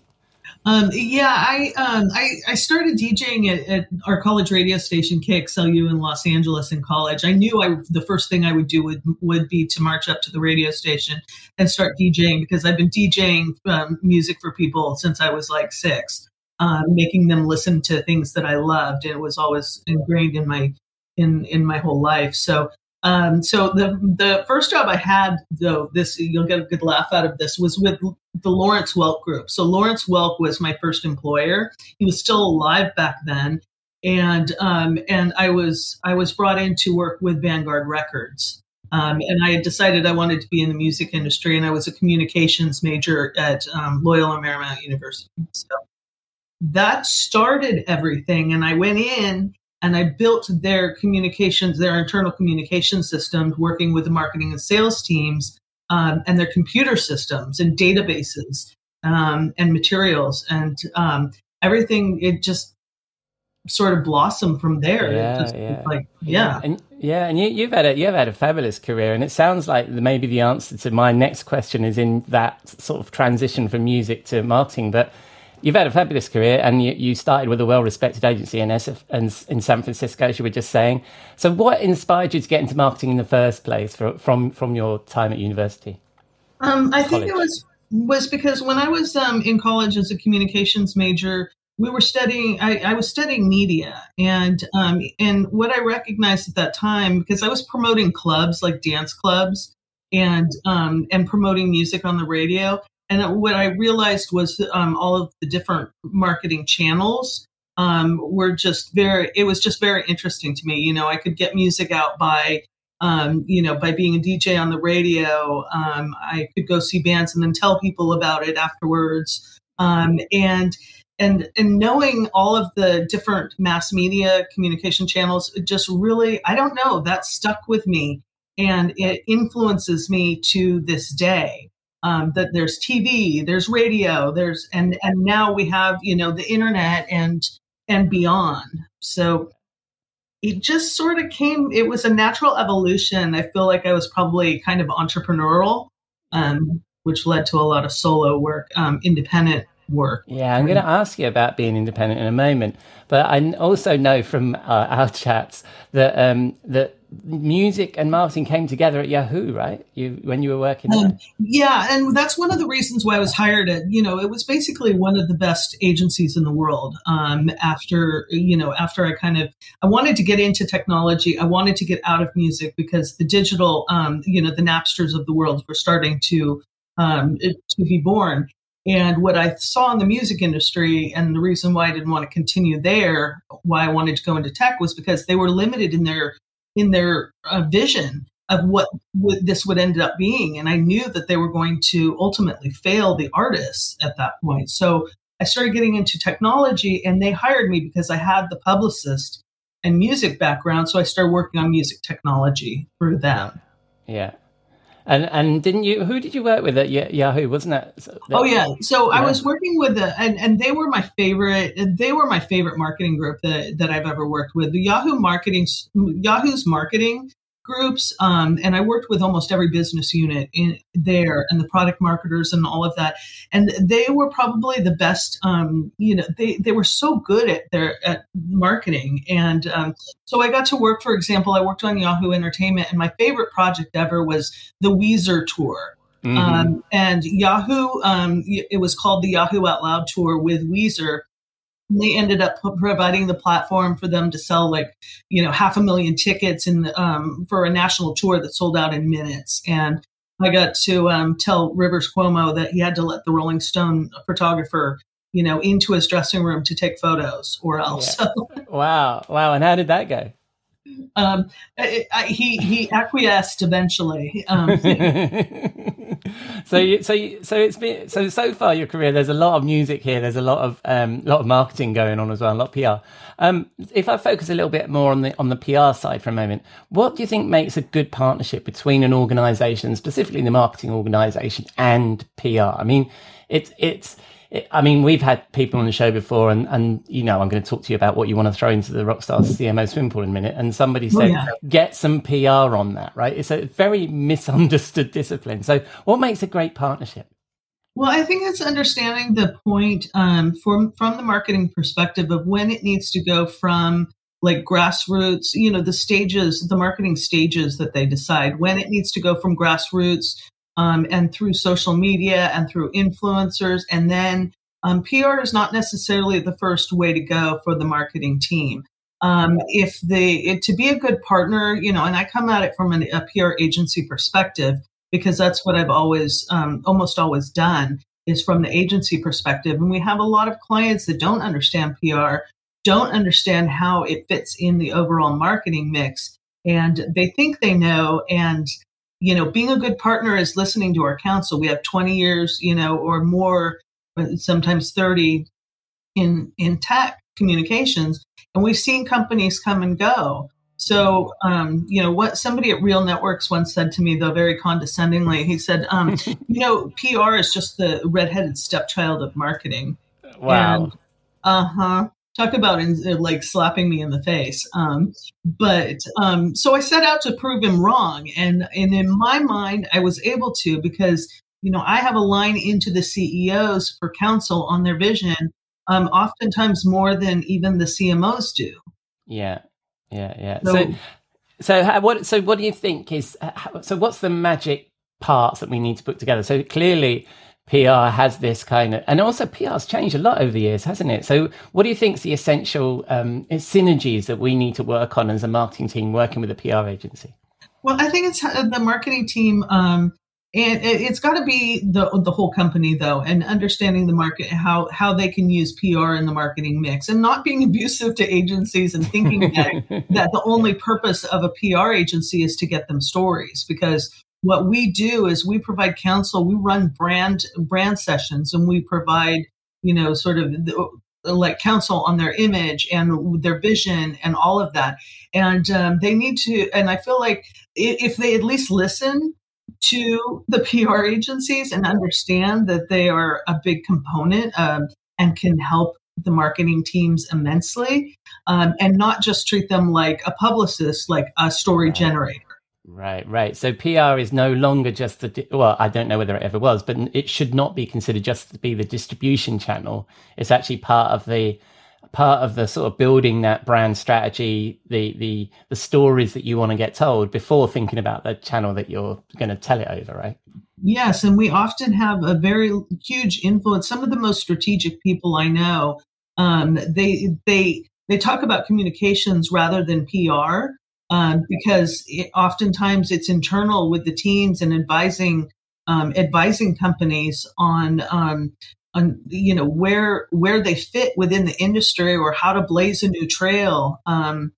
Speaker 6: Um, yeah, I, um, I I started DJing at, at our college radio station KXLU in Los Angeles in college. I knew I the first thing I would do would would be to march up to the radio station and start DJing because I've been DJing um, music for people since I was like six, um, making them listen to things that I loved, and it was always ingrained in my in in my whole life. So um, so the the first job I had though this you'll get a good laugh out of this was with the Lawrence Welk Group. So Lawrence Welk was my first employer. He was still alive back then, and um, and I was I was brought in to work with Vanguard Records. Um, and I had decided I wanted to be in the music industry, and I was a communications major at um, Loyola Marymount University. So that started everything, and I went in and I built their communications, their internal communication systems, working with the marketing and sales teams um, and their computer systems and databases um, and materials and um, everything. It just sort of blossomed from there.
Speaker 2: Yeah,
Speaker 6: just,
Speaker 2: yeah.
Speaker 6: Like, yeah.
Speaker 2: And yeah, and you, you've had a you've had a fabulous career, and it sounds like maybe the answer to my next question is in that sort of transition from music to marketing. But you've had a fabulous career, and you, you started with a well-respected agency in SF, and in San Francisco, as you were just saying. So, what inspired you to get into marketing in the first place for, from from your time at university?
Speaker 6: Um, I think
Speaker 2: college?
Speaker 6: it was was because when I was um, in college as a communications major, we were studying. I, I was studying media, and um, and what I recognized at that time because I was promoting clubs like dance clubs and um, and promoting music on the radio. And what I realized was um, all of the different marketing channels um, were just very. It was just very interesting to me. You know, I could get music out by um, you know, by being a DJ on the radio, um, I could go see bands and then tell people about it afterwards. Um, and and and knowing all of the different mass media communication channels just really i don't know that stuck with me and it influences me to this day um, that there's tv there's radio there's and and now we have you know the internet and and beyond. So it just sort of came it was a natural evolution. I feel like i was probably kind of entrepreneurial um, which led to a lot of solo work um, independent work.
Speaker 2: Yeah, I'm going to ask you about being independent in a moment, but I also know from uh, our chats that um, that music and marketing came together at Yahoo, right? You when you were working there.
Speaker 6: Um, yeah, and that's one of the reasons why I was hired at. You know, it was basically one of the best agencies in the world. Um, after you know, after I kind of, I wanted to get into technology. I wanted to get out of music because the digital, um, you know, the Napsters of the world were starting to um, to be born. And what I saw in the music industry, and the reason why I didn't want to continue there, why I wanted to go into tech, was because they were limited in their in their uh, vision of what would, this would end up being. And I knew that they were going to ultimately fail the artists at that point. So I started getting into technology, and they hired me because I had the publicist and music background. So I started working on music technology through them.
Speaker 2: Yeah. And and didn't you? Who did you work with at Yahoo? Wasn't it? that-
Speaker 6: Oh yeah. So I was working with the and, and they were my favorite they were my favorite marketing group that, that I've ever worked with. The Yahoo marketing Yahoo's marketing groups um, and I worked with almost every business unit in there and the product marketers and all of that. And they were probably the best um, you know they they were so good at their at marketing and um, so I got to work for example I worked on Yahoo Entertainment and my favorite project ever was the Weezer tour.
Speaker 2: Mhm.
Speaker 6: Um, and Yahoo, um, it was called the Yahoo Out Loud Tour with Weezer. And They ended up providing the platform for them to sell like, you know, half a million tickets in, um, for a national tour that sold out in minutes. And I got to um, tell Rivers Cuomo that he had to let the Rolling Stone photographer, you know, into his dressing room to take photos, or else.
Speaker 2: wow, wow. And how did that go?
Speaker 6: um, I, I, he he acquiesced eventually.
Speaker 2: So you, so you, so it's been so so far your career. There's a lot of music here. There's a lot of um, lot of marketing going on as well. A lot of PR. Um, if I focus a little bit more on the on the PR side for a moment, what do you think makes a good partnership between an organisation, specifically the marketing organisation, and PR? I mean, it's it's. It, I mean, we've had people on the show before, and, and you know, I'm going to talk to you about what you want to throw into the Rockstar CMO swim pool in a minute. And somebody said,
Speaker 6: yeah.
Speaker 2: get some PR on that, right? It's a very misunderstood discipline. So, what makes a great partnership?
Speaker 6: Well, I think it's understanding the point um, from from the marketing perspective of when it needs to go from like grassroots, you know, the stages, the marketing stages that they decide when it needs to go from grassroots um, and through social media and through influencers, and then um, PR is not necessarily the first way to go for the marketing team. Um, if they it, to be a good partner, you know, and I come at it from an, a PR agency perspective because that's what I've always, um, almost always done is from the agency perspective. And we have a lot of clients that don't understand PR, don't understand how it fits in the overall marketing mix. And they think they know. And, you know, being a good partner is listening to our counsel. We have 20 years, you know, or more, uh, sometimes 30 in, in tech communications. And we've seen companies come and go. So, um, you know, what somebody at RealNetworks once said to me, though, very condescendingly, he said, um, you know, PR is just the redheaded stepchild of marketing.
Speaker 2: Wow.
Speaker 6: Uh huh. Talk about in, uh, like slapping me in the face. Um, but um, so I set out to prove him wrong. And, and in my mind, I was able to because, you know, I have a line into the CEOs for counsel on their vision, um, oftentimes more than even the CMOs do.
Speaker 2: yeah. Yeah. Yeah.
Speaker 6: So-
Speaker 2: So, so, how, what? So, what do you think is? How, so, what's the magic parts that we need to put together? So, clearly, PR has this kind of, and also PR's changed a lot over the years, hasn't it? So, what do you think is the essential um, synergies that we need to work on as a marketing team working with a PR agency?
Speaker 6: Well, I think it's uh, the marketing team, um, and it- it's got to be the the whole company though, and understanding the market, how how they can use PR in the marketing mix, and not being abusive to agencies and thinking that that the only purpose of a PR agency is to get them stories because what we do is we provide counsel we run brand brand sessions and we provide you know sort of the, like counsel on their image and their vision and all of that. And um, they need to, and I feel like if they at least listen to the PR agencies and understand that they are a big component um, and can help the marketing teams immensely um, and not just treat them like a publicist, like a story generator.
Speaker 2: Right, right. So PR is no longer just the di- well, I don't know whether it ever was, but it should not be considered just to be the distribution channel. It's actually part of the part of the sort of building that brand strategy, the the the stories that you want to get told before thinking about the channel that you're going to tell it over, right?
Speaker 6: Yes, and we often have a very huge influence. Some of the most strategic people I know, um, they they they talk about communications rather than PR um, because it, oftentimes it's internal with the teams and advising um, advising companies on um, on you know where where they fit within the industry or how to blaze a new trail um,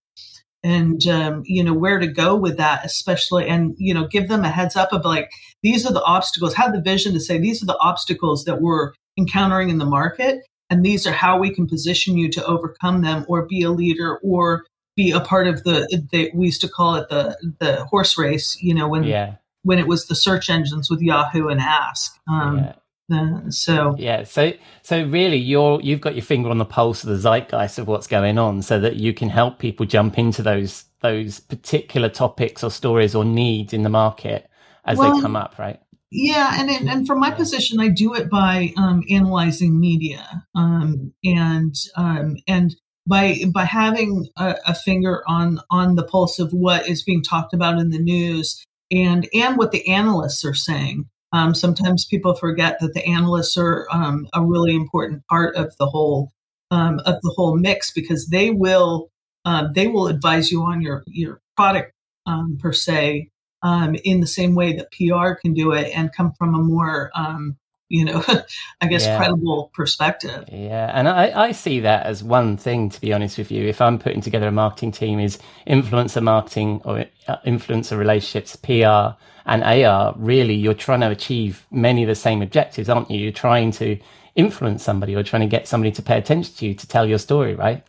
Speaker 6: and um, you know where to go with that especially and you know give them a heads up of like these are the obstacles have the vision to say these are the obstacles that we're encountering in the market and these are how we can position you to overcome them or be a leader or be a part of the, the we used to call it the the horse race you know when
Speaker 2: Yeah.
Speaker 6: when it was the search engines with yahoo and ask um
Speaker 2: Yeah.
Speaker 6: uh, so
Speaker 2: Yeah, so so really, you're you've got your finger on the pulse of the zeitgeist of what's going on, so that you can help people jump into those those particular topics or stories or needs in the market as
Speaker 6: Well,
Speaker 2: they come up, right?
Speaker 6: Yeah, and and, and from my position, I do it by um, analyzing media, um, and um, and by by having a, a finger on on the pulse of what is being talked about in the news, and and what the analysts are saying. Um, sometimes people forget that the analysts are um, a really important part of the whole um, of the whole mix because they will um, they will advise you on your your product um, per se um, in the same way that PR can do it and come from a more, um, you know, I guess
Speaker 2: Yeah.
Speaker 6: credible perspective.
Speaker 2: Yeah, and I, I see that as one thing. To be honest with you, if I'm putting together a marketing team, is influencer marketing or uh, influencer relationships, PR and AR. Really, you're trying to achieve many of the same objectives, aren't you? You're trying to influence somebody or trying to get somebody to pay attention to you to tell your story, right?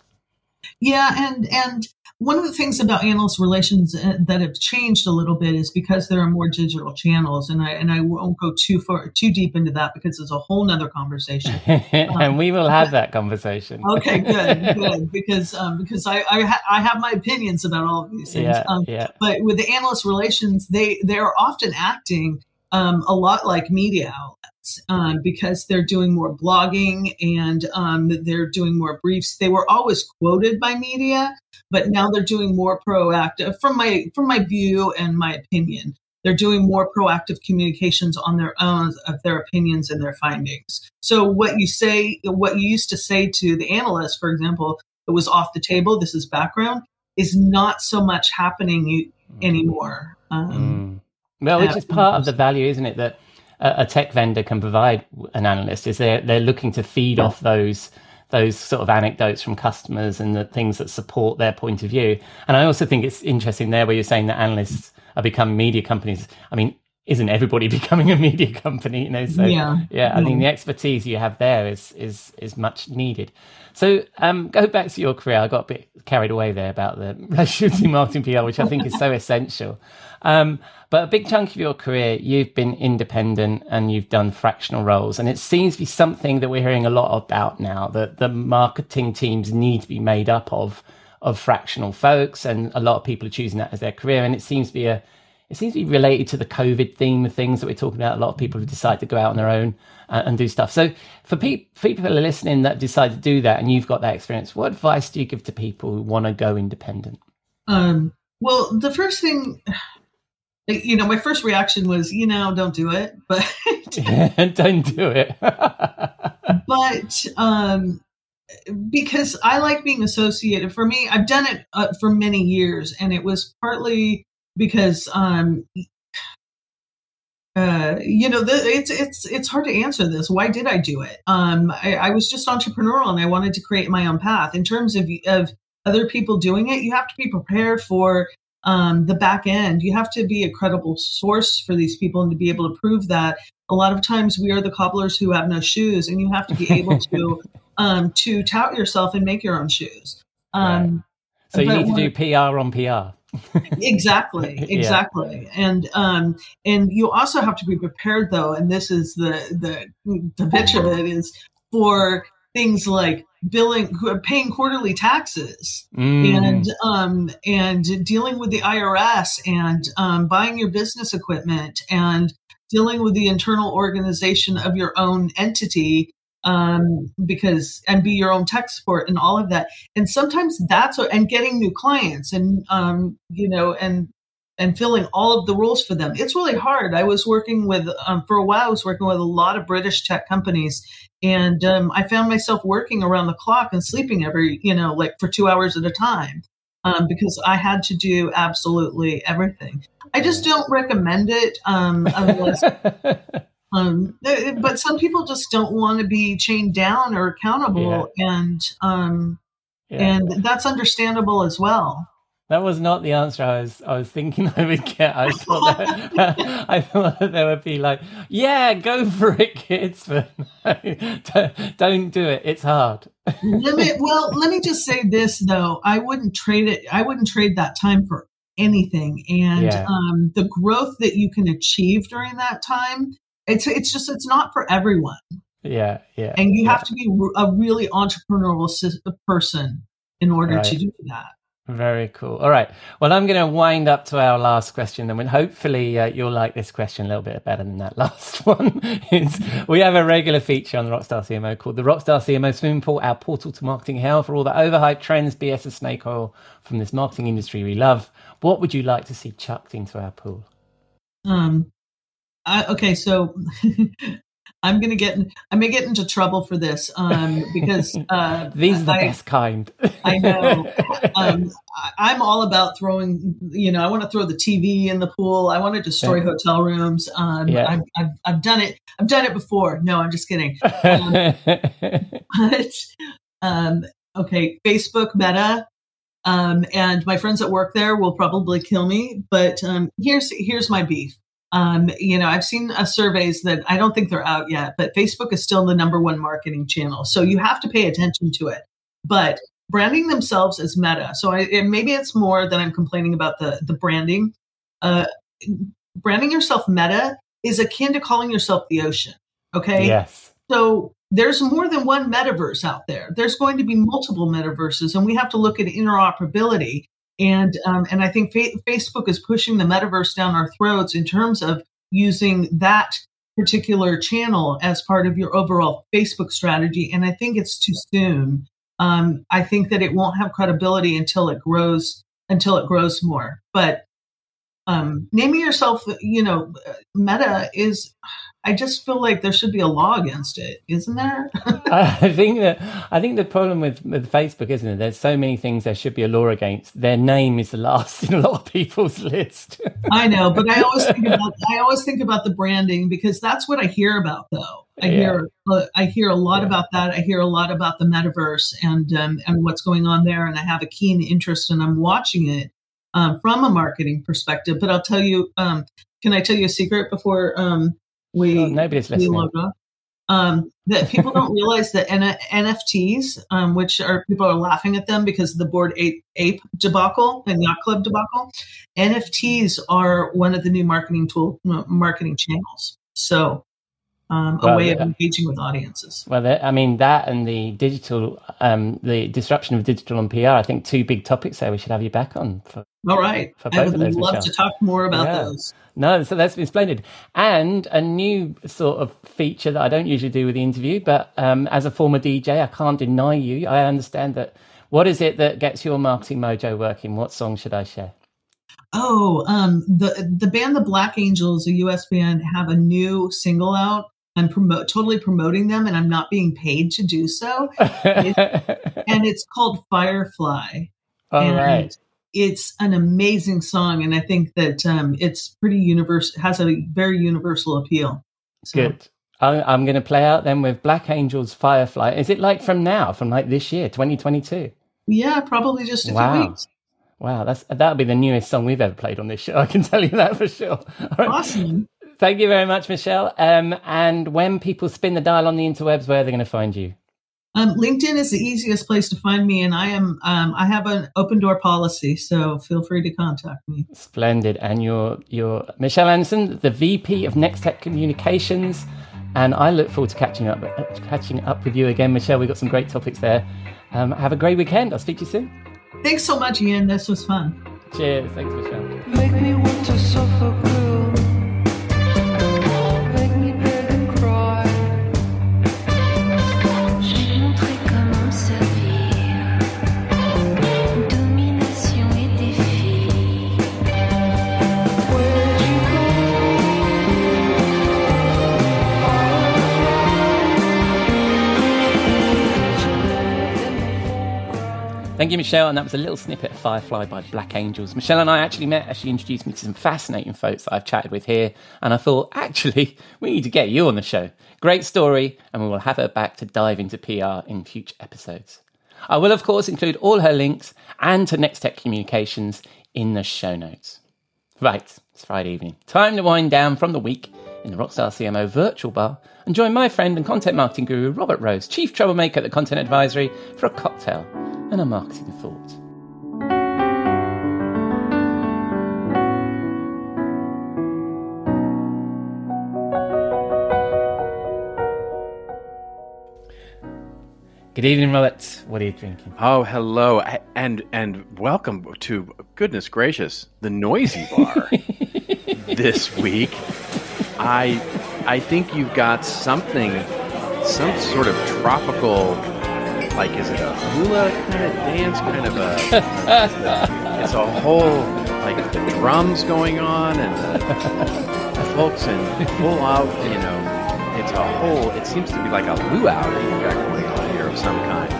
Speaker 6: Yeah, and and one of the things about analyst relations uh, that have changed a little bit is because there are more digital channels, and I and I won't go too far too deep into that because it's a whole nother conversation.
Speaker 2: and we will have that conversation.
Speaker 6: Okay, good, good, because um, because I I, ha- I have my opinions about all of these things.
Speaker 2: Yeah,
Speaker 6: um,
Speaker 2: yeah.
Speaker 6: but with the analyst relations, they they are often acting um, a lot like media um, because they're doing more blogging and um, they're doing more briefs. They were always quoted by media, but now they're doing more proactive. From my from my view and my opinion, they're doing more proactive communications on their own of their opinions and their findings. So what you say, what you used to say to the analyst, for example, it was off the table. This is background is not so much happening anymore. Um,
Speaker 2: Mm. Well, which is part of the value, isn't it? That a, tech vendor can provide an analyst is they're they're looking to feed off those those sort of anecdotes from customers and the things that support their point of view. And I also think it's interesting there where you're saying that analysts are becoming media companies. I mean, isn't everybody becoming a media company? You know, so
Speaker 6: Yeah.
Speaker 2: yeah, I think the expertise you have there is is is much needed. So um, go back to your career. I got a bit carried away there about the relationships in marketing PR, which I think is so essential. Um, but a big chunk of your career, you've been independent and you've done fractional roles, and it seems to be something that we're hearing a lot about now. That the marketing teams need to be made up of of fractional folks, and a lot of people are choosing that as their career. And it seems to be a it seems to be related to the COVID theme of things that we're talking about. A lot of people have decided to go out on their own uh, and do stuff. So, for, pe- for people who are listening that decide to do that, and you've got that experience, what advice do you give to people who want to go independent?
Speaker 6: Um, well, the first thing, you know, my first reaction was, you know, don't do it. But,
Speaker 2: Don't do it.
Speaker 6: but, um, because I like being associated. For me, I've done it uh, for many years, and it was partly because, um, uh, you know, the, it's it's it's hard to answer this. Why did I do it? Um, I, I was just entrepreneurial, and I wanted to create my own path. In terms of of other people doing it, you have to be prepared for um, the back end. You have to be a credible source for these people and to be able to prove that. A lot of times we are the cobblers who have no shoes, and you have to be able to um, to tout yourself and make your own shoes. Um,
Speaker 2: So you need to do PR on PR.
Speaker 6: Exactly
Speaker 2: Yeah.
Speaker 6: exactly and um and you also have to be prepared though and this is the the the bitch of it is for things like billing paying quarterly taxes
Speaker 2: Mm.
Speaker 6: and um and dealing with the IRS and um buying your business equipment and dealing with the internal organization of your own entity um because and be your own tech support and all of that. And sometimes that's what, and getting new clients and um you know and and filling all of the roles for them. It's really hard. I was working with um, for a while i was working with a lot of british tech companies. And um, i found myself working around the clock and sleeping every you know like for two hours at a time um, because i had to do absolutely everything. I just don't recommend it um, unless um, but some people just don't want to be chained down or accountable and um,
Speaker 2: Yeah.
Speaker 6: and that's understandable as well
Speaker 2: That was not the answer I was I was thinking I would get. I thought that, I thought that there would be like, yeah, go for it, kids, but no, don't, don't do it. It's hard.
Speaker 6: let me well let me just say this though i wouldn't trade it i wouldn't trade that time for anything and
Speaker 2: Yeah.
Speaker 6: um, the growth that you can achieve during that time it's it's just it's not for everyone
Speaker 2: Yeah, yeah.
Speaker 6: and you
Speaker 2: yeah.
Speaker 6: have to be a really entrepreneurial person in order to do that
Speaker 2: Very cool. All right. Well, I'm going to wind up to our last question, and hopefully uh, you'll like this question a little bit better than that last one. we have a regular feature on the Rockstar CMO called the Rockstar CMO Swimming Pool, our portal to marketing hell for all the overhyped trends, BS, and snake oil from this marketing industry we love. What would you like to see chucked into our pool?
Speaker 6: Um, I, okay, so I'm gonna get in, I may get into trouble for this um, because uh,
Speaker 2: These are the
Speaker 6: I,
Speaker 2: best kind.
Speaker 6: I know. Um, I, I'm all about throwing. You know, I want to throw the TV in the pool. I want to destroy
Speaker 2: Yeah.
Speaker 6: hotel rooms. Um,
Speaker 2: Yeah.
Speaker 6: I've, I've I've done it. I've done it before. No, I'm just kidding. But um, okay, Facebook, Meta. Um, and my friends at work there will probably kill me. But um, here's here's my beef. Um, you know, I've seen uh, surveys that I don't think they're out yet, but Facebook is still the number one marketing channel. So you have to pay attention to it. But branding themselves as Meta. So I, maybe it's more that I'm complaining about the the branding. Uh, branding yourself Meta is akin to calling yourself the ocean. Okay.
Speaker 2: yes.
Speaker 6: So there's more than one metaverse out there. There's going to be multiple metaverses, and we have to look at interoperability. And um, and I think fa- Facebook is pushing the metaverse down our throats in terms of using that particular channel as part of your overall Facebook strategy. And I think it's too soon. Um, I think that it won't have credibility until it grows until it grows more. But um, naming yourself, you know, Meta is. I just feel like there should be a law against it, isn't there?
Speaker 2: I think that I think the problem with, with Facebook, isn't it? There's so many things there should be a law against. Their name is the last in a lot of people's list.
Speaker 6: I know, but I always think about I always think about the branding because that's what I hear about. Though I
Speaker 2: Yeah.
Speaker 6: hear uh, I hear a lot
Speaker 2: Yeah.
Speaker 6: about that. I hear a lot about the metaverse and um, and what's going on there, and I have a keen interest, and I'm watching it um, from a marketing perspective. But I'll tell you, um, can I tell you a secret before um, we
Speaker 2: Oh, nobody's listening.
Speaker 6: Um, that people don't realize that N- NFTs, um, which are people are laughing at them because of the Bored Ape, ape debacle and yacht club debacle. NFTs are one of the new marketing tool marketing channels. So, um, a
Speaker 2: Well,
Speaker 6: way of
Speaker 2: yeah.
Speaker 6: engaging with audiences.
Speaker 2: Well, I mean that and the digital, um, the disruption of digital and PR. I think two big topics there. We should have you back on. For,
Speaker 6: All right,
Speaker 2: For
Speaker 6: I would
Speaker 2: those,
Speaker 6: love
Speaker 2: Michelle.
Speaker 6: to talk more about
Speaker 2: Yeah.
Speaker 6: those.
Speaker 2: no, so that's been splendid. And a new sort of feature that I don't usually do with the interview, but um, as a former DJ, I can't deny you. I understand that. What is it that gets your marketing mojo working? What song should I share?
Speaker 6: Oh, um, the the band the Black Angels, a U.S. band, have a new single out. I'm promote totally promoting them, and I'm not being paid to do so. and it's called Firefly.
Speaker 2: All
Speaker 6: and
Speaker 2: right.
Speaker 6: It's an amazing song, and I think that um, it's pretty universal. Has a very universal appeal. So,
Speaker 2: Good. I'm, I'm going to play out then with Black Angels Firefly. Is it like from now, from like this year, 2022?
Speaker 6: Yeah, probably just a
Speaker 2: Wow.
Speaker 6: few weeks.
Speaker 2: Wow, that's that'll be the newest song we've ever played on this show. I can tell you that for sure. Right.
Speaker 6: Awesome.
Speaker 2: Thank you very much, Michelle. Um, and when people spin the dial on the interwebs, where are they going to find you?
Speaker 6: Um, LinkedIn is the easiest place to find me, and I am um, I have an open door policy, so feel free to contact me.
Speaker 2: Splendid. And you're, you're Michelle Anderson, the VP of NextTech Communications. And I look forward to catching up, catching up with you again, Michelle. We've got some great topics there. Um, have a great weekend. I'll speak to you soon.
Speaker 6: Thanks so much, Ian. This was fun.
Speaker 2: Cheers. Thanks, Michelle. Thank you, Michelle. And that was a little snippet of Firefly by Black Angels. Michelle and I actually met as she introduced me to some fascinating folks that I've chatted with here. And I thought, actually, we need to get you on the show. Great story, and we will have her back to dive into PR in future episodes. I will, of course, include all her links and to NextTech Communications in the show notes. Right, it's Friday evening. Time to wind down from the week in the Rockstar CMO virtual bar and join my friend and content marketing guru Robert Rose, chief troublemaker at the Content Advisory, for a cocktail and a marketing thought. Good evening, Robert. What are you drinking?
Speaker 7: Oh, hello, and and welcome to goodness gracious, the noisy bar this week. I I think you've got something, some sort of tropical, like is it a hula kind of dance, kind of a? it's a whole like the drums going on and the folks in full out, you know. It's a whole. It seems to be like a luau that you've got going on here of some kind.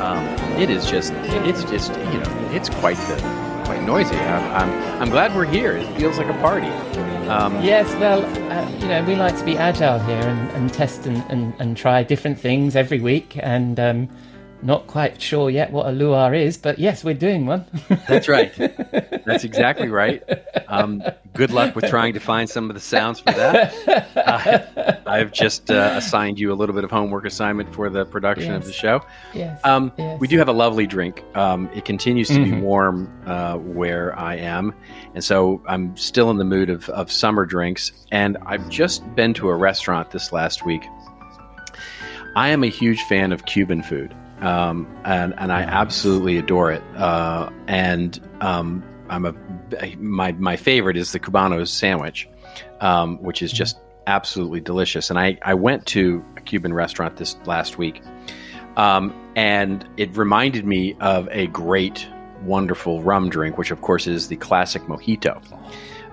Speaker 7: Um, it is just. It's just. You know. It's quite the quite noisy. I'm. I'm, I'm glad we're here. It feels like a party. Um,
Speaker 2: Yes, well, uh, you know, we like to be agile here and, and test and, and, and try different things every week. And um, not quite sure yet what a luau is, but yes, we're doing one.
Speaker 7: That's right. That's exactly right. Um, good luck with trying to find some of the sounds for that. Uh, I've just uh, assigned you a little bit of homework assignment for the production of the show.
Speaker 2: yes.
Speaker 7: Um,
Speaker 2: yes.
Speaker 7: We do have a lovely drink. Um, it continues to
Speaker 2: Mhm.
Speaker 7: be warm uh, where I am, and so I'm still in the mood of, of summer drinks. And I've just been to a restaurant this last week. I am a huge fan of Cuban food, um, and and I absolutely adore it. Uh, and um, I'm a my my favorite is the Cubano sandwich, um, which is just absolutely delicious. And I I went to a Cuban restaurant this last week, um, and it reminded me of a great, wonderful rum drink, which of course is the classic mojito.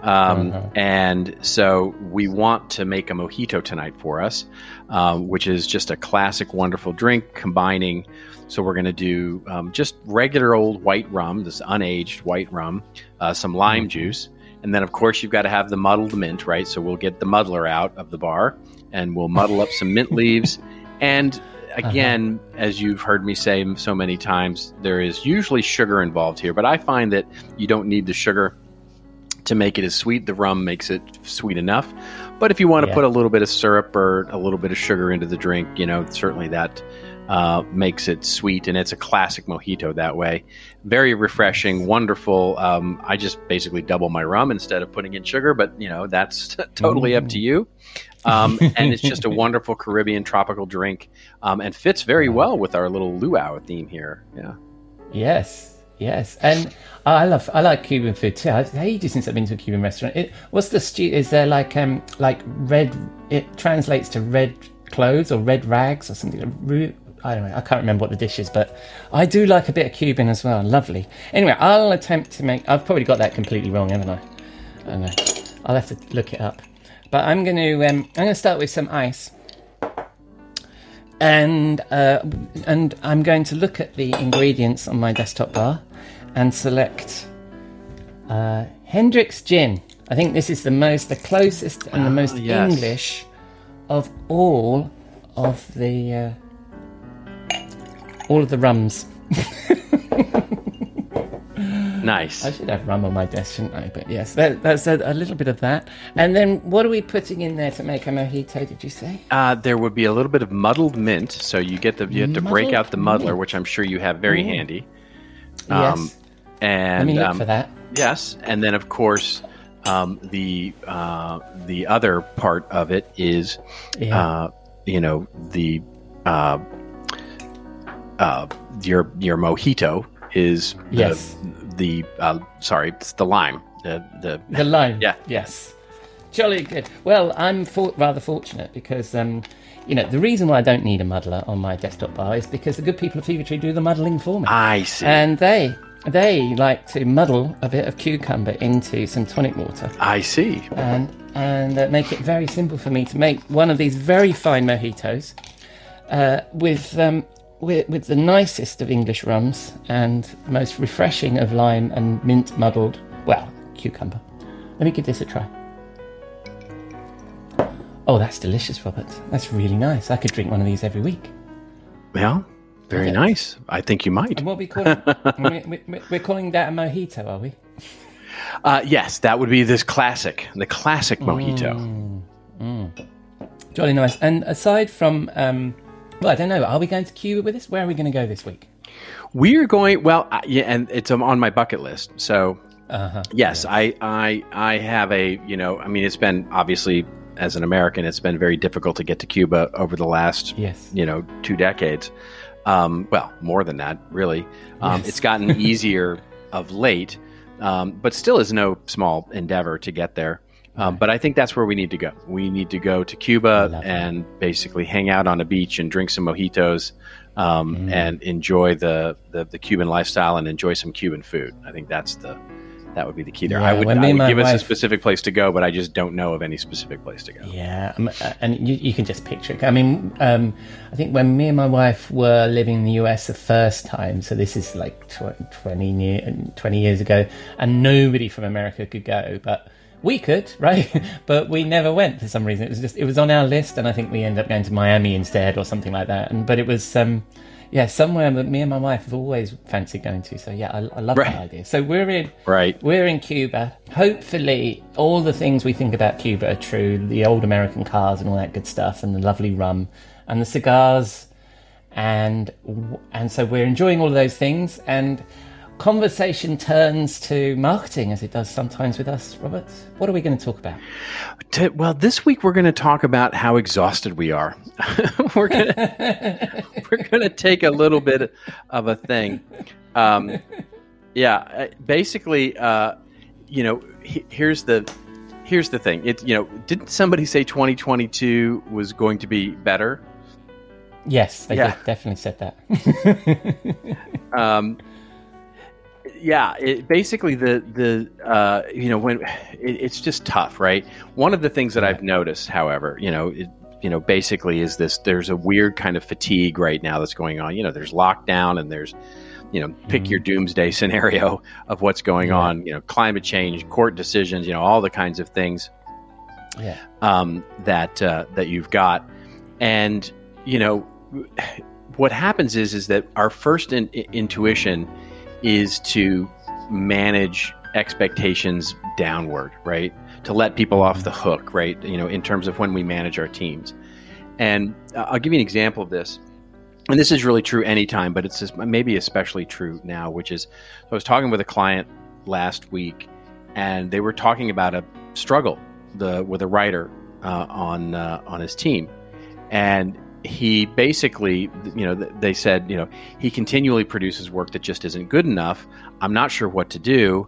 Speaker 7: Um,
Speaker 2: Uh-huh.
Speaker 7: And so we want to make a mojito tonight for us, um, which is just a classic, wonderful drink combining. So we're going to do um, just regular old white rum, this unaged white rum, uh, some lime juice, and then of course you've got to have the muddled mint, right? So we'll get the muddler out of the bar, and we'll muddle up some mint leaves, and again, as you've heard me say so many times, there is usually sugar involved here, but I find that you don't need the sugar to make it as sweet. The rum makes it sweet enough. But if you want to
Speaker 2: Yeah.
Speaker 7: put a little bit of syrup or a little bit of sugar into the drink, you know, certainly that uh, makes it sweet. And it's a classic mojito that way. Very refreshing, wonderful. Um, I just basically double my rum instead of putting in sugar, but, you know, that's totally up to you. Um, and it's just a wonderful Caribbean tropical drink um, and fits very well with our little luau theme here. Yeah.
Speaker 2: Yes, yes, and I love I like Cuban food too. It's ages since I've been to a Cuban restaurant. It, what's the stew? Is there like um like red? It translates to red clothes or red rags or something. I don't know. I can't remember what the dish is, but I do like a bit of Cuban as well. Lovely. Anyway, I'll attempt to make. I've probably got that completely wrong, haven't I? I don't know. I'll have to look it up. But I'm going to um, I'm going to start with some ice and uh, and I'm going to look at the ingredients on my desktop bar and select uh, Hendrick's Gin. I think this is the most, the closest and the most
Speaker 7: yes.
Speaker 2: English of all of the uh, all of the rums.
Speaker 7: Nice.
Speaker 2: I should have rum on my desk, shouldn't I? But yes, that, that's a, a little bit of that. And then what are we putting in there to make a mojito? Did you say?
Speaker 7: Uh, there would be a little bit of muddled mint, so you get the you have to break out the muddler,
Speaker 2: mint.
Speaker 7: which I'm sure you have very
Speaker 2: Ooh.
Speaker 7: handy.
Speaker 2: yes.
Speaker 7: Um, And
Speaker 2: Let me look
Speaker 7: um,
Speaker 2: for that.
Speaker 7: Yes, and then of course um, the uh, the other part of it is,
Speaker 2: Yeah.
Speaker 7: uh, you know, the uh, uh, your your mojito is
Speaker 2: Yes.
Speaker 7: the uh, sorry, it's the lime. The the
Speaker 2: The lime.
Speaker 7: Yeah.
Speaker 2: Yes. Jolly good. Well, I'm for- rather fortunate because, um, you know, the reason why I don't need a muddler on my desktop bar is because the good people of Fever Tree do the muddling for me.
Speaker 7: I see.
Speaker 2: And they they like to muddle a bit of cucumber into some tonic water
Speaker 7: I see.
Speaker 2: and and uh, make it very simple for me to make one of these very fine mojitos uh, with um, with, with the nicest of English rums and most refreshing of lime and mint muddled, well, cucumber. Let me give this a try. Oh, that's delicious, Robert. That's really nice. I could drink one of these every week.
Speaker 7: Well, very nice. I think you might.
Speaker 2: And what we call we, we, we're calling that a mojito, are we?
Speaker 7: Uh, yes, that would be this classic, the classic mojito.
Speaker 2: Jolly nice. And aside from, um, well, I don't know, are we going to Cuba with this? Where are we going to go this week?
Speaker 7: We're going well, uh, yeah, and it's um, on my bucket list. So
Speaker 2: Uh-huh.
Speaker 7: yes, I, I, I have a, you know, I mean, it's been obviously as an American, it's been very difficult to get to Cuba over the last,
Speaker 2: Yes.
Speaker 7: you know, two decades. Um, well, more than that, really. Um,
Speaker 2: Yes.
Speaker 7: It's gotten easier of late, um, but still is no small endeavor to get there. Um, but I think that's where we need to go. We need to go to Cuba and basically hang out on a beach and drink some mojitos um,
Speaker 2: Mm.
Speaker 7: and enjoy the, the, the Cuban lifestyle and enjoy some Cuban food. I think that's the that would be the key there.
Speaker 2: Yeah,
Speaker 7: I would, I would give us a specific place to go, but I just don't know of any specific place to go.
Speaker 2: Yeah, um, uh, and you, you can just picture it. I mean, um, I think when me and my wife were living in the US the first time, so this is like tw- 20, year, 20 years ago, and nobody from America could go, but we could, right? but we never went for some reason. It was just, it was on our list, and I think we ended up going to Miami instead or something like that. And But it was, um, yeah, somewhere that me and my wife have always fancied going to. So yeah, I, I love
Speaker 7: Right.
Speaker 2: that idea. So we're in,
Speaker 7: Right.
Speaker 2: we're in Cuba. Hopefully, all the things we think about Cuba are true. The old American cars and all that good stuff, and the lovely rum, and the cigars, and and so we're enjoying all of those things. And conversation turns to marketing, as it does sometimes with us. Robert, what are we going to talk about?
Speaker 7: Well, this week we're going to talk about how exhausted we are. we're going to we're going to take a little bit of a thing. Um, yeah, uh, basically, uh, you know, he, here's the here's the thing. It you know, didn't somebody say 2022 was going to be better?
Speaker 2: Yes, they
Speaker 7: Yeah.
Speaker 2: did, definitely said that.
Speaker 7: um, yeah, it, basically the the uh, you know when it, it's just tough, right? One of the things that I've noticed, however, you know, it, you know, basically is this: there's a weird kind of fatigue right now that's going on. You know, there's lockdown and there's you know, pick your doomsday scenario of what's going
Speaker 2: Yeah.
Speaker 7: on. You know, climate change, court decisions, you know, all the kinds of things
Speaker 2: yeah,
Speaker 7: um, that uh, that you've got, and you know what happens is is that our first in, intuition is to manage expectations downward, right? To let people off the hook, right? You know, in terms of when we manage our teams, and uh, I'll give you an example of this. And this is really true anytime, but it's just maybe especially true now. Which is, I was talking with a client last week, and they were talking about a struggle the with a writer uh, on uh, on his team, and he basically, you know, they said, you know, he continually produces work that just isn't good enough. I'm not sure what to do,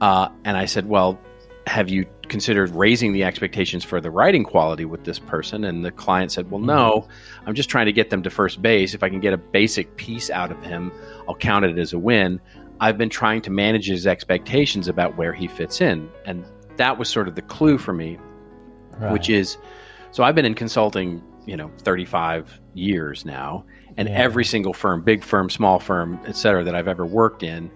Speaker 7: uh, and I said, well, have you considered raising the expectations for the writing quality with this person? And the client said, well, no, I'm just trying to get them to first base. If I can get a basic piece out of him, I'll count it as a win. I've been trying to manage his expectations about where he fits in, and that was sort of the clue for me
Speaker 2: right.
Speaker 7: which is so I've been in consulting, you know, 35 years now, and
Speaker 2: Yeah.
Speaker 7: every single firm, big firm, small firm, et cetera, that I've ever worked in,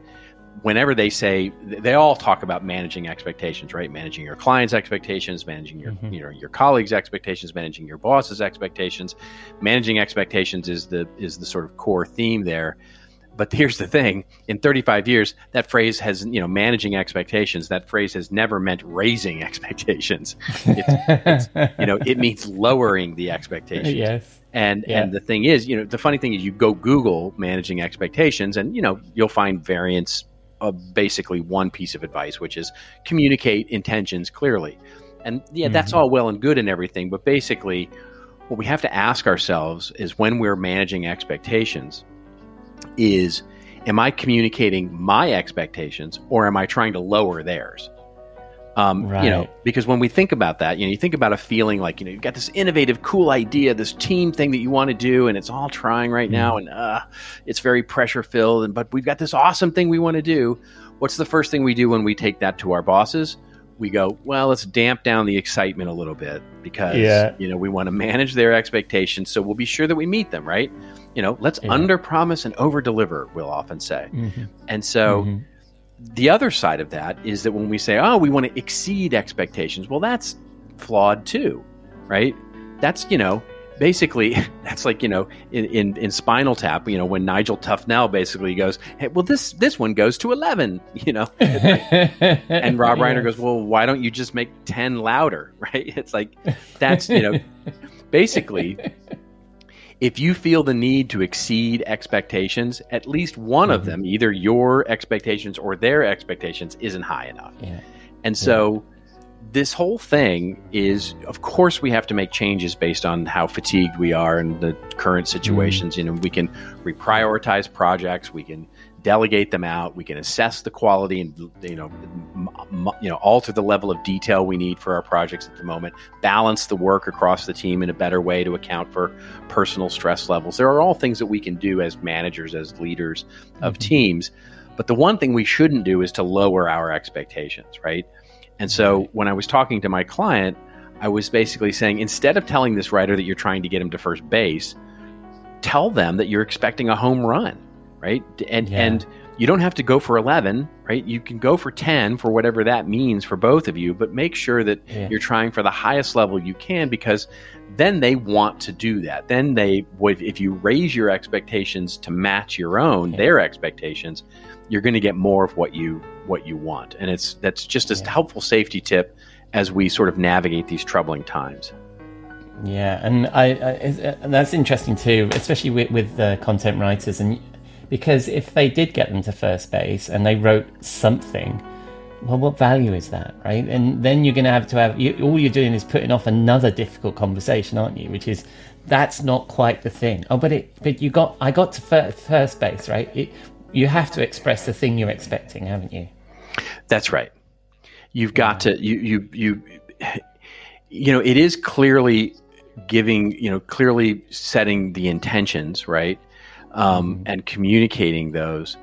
Speaker 7: whenever they say they all talk about managing expectations, right? Managing your clients' expectations, managing your
Speaker 2: Mhm.
Speaker 7: you know your colleagues' expectations, managing your boss's expectations. Managing expectations is the is the sort of core theme there. But here's the thing: in 35 years, that phrase has you know managing expectations. That phrase has never meant raising expectations. It's, it's, you know, it means lowering the expectations.
Speaker 2: yes.
Speaker 7: And
Speaker 2: Yeah.
Speaker 7: and the thing is, you know, the funny thing is, you go Google managing expectations, and you know, you'll find variants of basically one piece of advice, which is communicate intentions clearly. And yeah, that's mm-hmm. all well and good and everything, but basically, what we have to ask ourselves is when we're managing expectations, is am I communicating my expectations or am I trying to lower theirs? Um, You know, because when we think about that, you know, you think about a feeling like you know you've got this innovative, cool idea, this team thing that you want to do, and it's all trying right now, and uh, it's very pressure filled, and but we've got this awesome thing we want to do. What's the first thing we do when we take that to our bosses? We go, well, let's damp down the excitement a little bit because
Speaker 2: Yeah.
Speaker 7: you know we want to manage their expectations, so we'll be sure that we meet them, right? You know, let's
Speaker 2: Yeah.
Speaker 7: under promise and over deliver. We'll often say,
Speaker 2: Mhm.
Speaker 7: and so
Speaker 2: Mhm.
Speaker 7: the other side of that is that when we say, oh, we want to exceed expectations, well, that's flawed too, right? That's, you know, basically, that's like, you know, in, in, in Spinal Tap, you know, when Nigel Tufnel basically goes, hey, well, this, this one goes to 11, you know? and Rob Reiner goes, well, why don't you just make 10 louder, right? It's like, that's, you know, basically, if you feel the need to exceed expectations, at least one of mm-hmm. them, either your expectations or their expectations, isn't high enough.
Speaker 2: Yeah.
Speaker 7: And so this whole thing is of course we have to make changes based on how fatigued we are in the current mm-hmm. situations. You know, we can reprioritize projects, we can delegate them out, we can assess the quality and you know m- m- you know alter the level of detail we need for our projects at the moment, balance the work across the team in a better way to account for personal stress levels. There are all things that we can do as managers as leaders of mm-hmm. teams. But the one thing we shouldn't do is to lower our expectations, right? And so when I was talking to my client, I was basically saying instead of telling this writer that you're trying to get him to first base, tell them that you're expecting a home run, right? And
Speaker 2: Yeah.
Speaker 7: and you don't have to go for 11, right? You can go for 10 for whatever that means for both of you, but make sure that
Speaker 2: Yeah.
Speaker 7: you're trying for the highest level you can because then they want to do that. Then they would if you raise your expectations to match your own,
Speaker 2: Yeah.
Speaker 7: their expectations, you're going to get more of what you what you want. And it's that's just a
Speaker 2: Yeah.
Speaker 7: helpful safety tip as we sort of navigate these troubling times.
Speaker 2: Yeah, and I, I uh, and that's interesting too, especially with, with uh, content writers, and because if they did get them to first base and they wrote something, well, what value is that, right? And then you're going to have to have you, all you're doing is putting off another difficult conversation, aren't you? Which is that's not quite the thing. Oh, but it, but you got, I got to fir- first base, right? It, you have to express the thing you're expecting, haven't you?
Speaker 7: That's right. You've got to you you you you know it is clearly giving you know clearly setting the intentions right um, and communicating those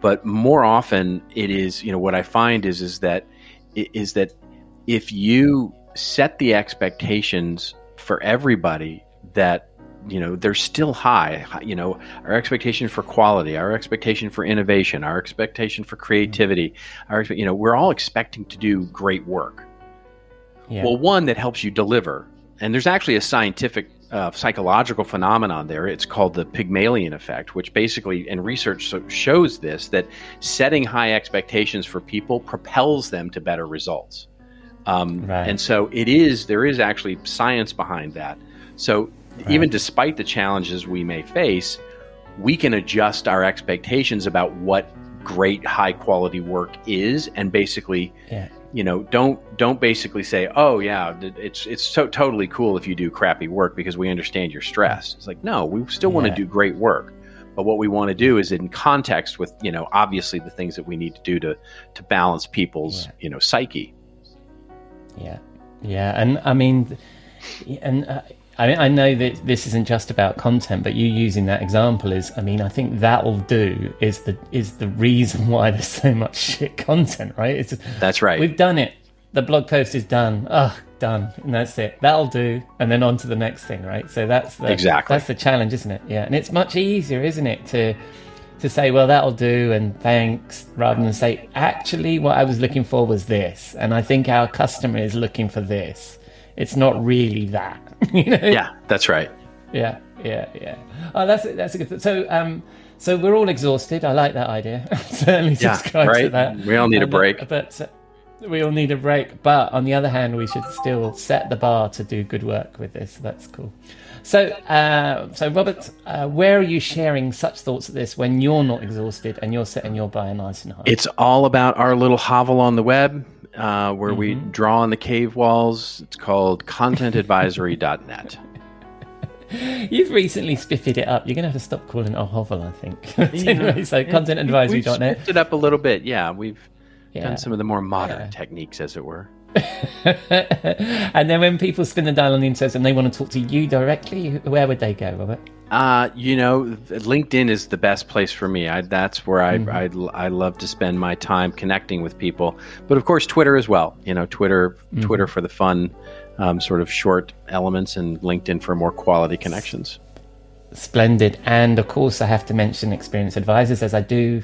Speaker 7: but more often it is you know what I find is is that is that if you set the expectations for everybody that you know they're still high you know our expectation for quality our expectation for innovation our expectation for creativity our you know we're all expecting to do great work.
Speaker 2: Yeah.
Speaker 7: well one that helps you deliver and there's actually a scientific uh, psychological phenomenon there. It's called the pygmalion effect which basically and research so- shows this that setting high expectations for people propels them to better results. Um,
Speaker 2: Right.
Speaker 7: and so it is there is actually science behind that. So even despite the challenges we may face we can adjust our expectations about what great high quality work is and basically
Speaker 2: yeah.
Speaker 7: you know don't don't basically say oh yeah it's it's so totally cool if you do crappy work because we understand your stress. It's like no we still want to do great work. But what we want to do is in context with you know obviously the things that we need to do to to balance people's
Speaker 2: Yeah.
Speaker 7: you know psyche.
Speaker 2: Yeah, yeah, and I mean, and uh, I mean, I know that this isn't just about content, but you using that example is, I mean, I think that'll do is the is the reason why there's so much shit content, right? It's just,
Speaker 7: that's right
Speaker 2: we've done it. The blog post is done. Ugh, done, and that's it. That'll do, and then on to the next thing, right? So that's the
Speaker 7: Exactly.
Speaker 2: that's the challenge, isn't it? Yeah, and it's much easier, isn't it, to to say, well, that'll do, and thanks, rather than say, actually, what I was looking for was this, and I think our customer is looking for this. It's not really that, you know.
Speaker 7: yeah that's right
Speaker 2: Yeah, yeah, yeah. Oh, that's that's a good. Th- so, um, so we're all exhausted. I like that idea. Certainly
Speaker 7: Yeah,
Speaker 2: subscribe to
Speaker 7: right?
Speaker 2: that.
Speaker 7: We all need a
Speaker 2: And, uh,
Speaker 7: break.
Speaker 2: but uh, we all need a break. But on the other hand, we should still set the bar to do good work with this. That's cool. So, uh, so Robert, uh, where are you sharing such thoughts of this when you're not exhausted and you're setting your bar nice and high?
Speaker 7: It's all about our little hovel on the web uh, where we draw on the cave walls. It's called contentadvisory.net.
Speaker 2: You've recently spiffied it up. You're going to have to stop calling it a hovel, I think. anyway, so
Speaker 7: We've
Speaker 2: contentadvisory.net.
Speaker 7: spiffed it up a little bit. Yeah, we've
Speaker 2: Yeah.
Speaker 7: done some of the more modern
Speaker 2: Yeah.
Speaker 7: techniques, as it were.
Speaker 2: and then when people spin the dial on the internet and they want to talk to you directly, where would they go, Robert?
Speaker 7: Uh, you know, LinkedIn is the best place for me. I, that's where I, I, I love to spend my time connecting with people. But of course, Twitter as well. You know, Twitter, Twitter for the fun, um, sort of short elements, and LinkedIn for more quality connections.
Speaker 2: Splendid. And of course, I have to mention Experience Advisors as I do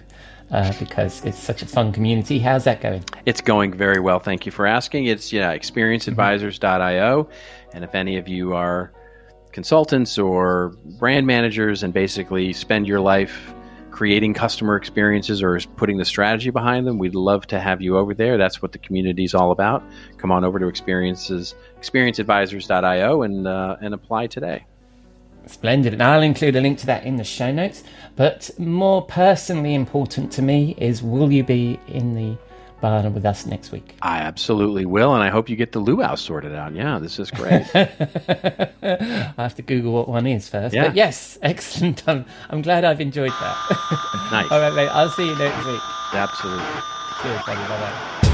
Speaker 2: uh, because it's such a fun community. How's that going?
Speaker 7: It's going very well. Thank you for asking. It's yeah, experienceadvisors.io. And if any of you are consultants or brand managers and basically spend your life creating customer experiences or putting the strategy behind them, we'd love to have you over there. That's what the community is all about. Come on over to experiences experienceadvisors.io and uh, and apply today.
Speaker 2: Splendid. And I'll include a link to that in the show notes. But more personally important to me is will you be in the barn with us next week?
Speaker 7: I absolutely will, and I hope you get the luau sorted out. Yeah, this is great.
Speaker 2: I have to Google what one is first.
Speaker 7: Yeah.
Speaker 2: But yes, excellent. I'm, I'm glad I've enjoyed that.
Speaker 7: nice.
Speaker 2: All right, mate. I'll see you next week.
Speaker 7: Absolutely.
Speaker 2: Cheers, buddy. Bye bye.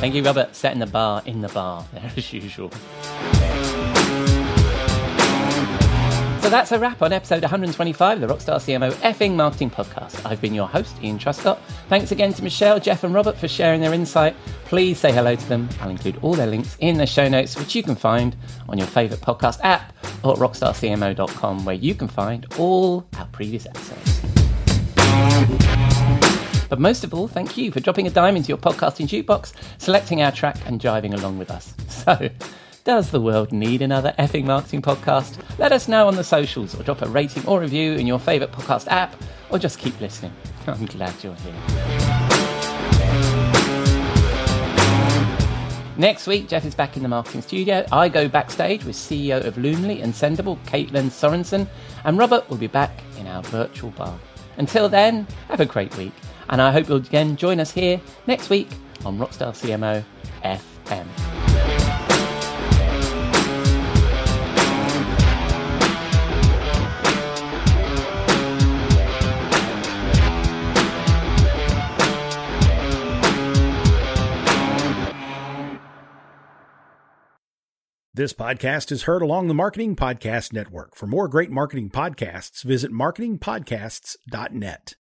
Speaker 2: Thank you, Robert. Setting the bar in the bar there as usual. So that's a wrap on episode 125 of the Rockstar CMO effing marketing podcast. I've been your host, Ian Truscott. Thanks again to Michelle, Jeff, and Robert for sharing their insight. Please say hello to them. I'll include all their links in the show notes, which you can find on your favourite podcast app or rockstarcmo.com, where you can find all our previous episodes. But most of all, thank you for dropping a dime into your podcasting jukebox, selecting our track, and driving along with us. So, does the world need another effing marketing podcast? Let us know on the socials or drop a rating or review in your favourite podcast app or just keep listening. I'm glad you're here. Next week, Jeff is back in the marketing studio. I go backstage with CEO of Loomly and Sendible, Caitlin Sorensen, and Robert will be back in our virtual bar. Until then, have a great week, and I hope you'll again join us here next week on Rockstar CMO FM.
Speaker 5: This podcast is heard along the Marketing Podcast Network. For more great marketing podcasts, visit marketingpodcasts.net.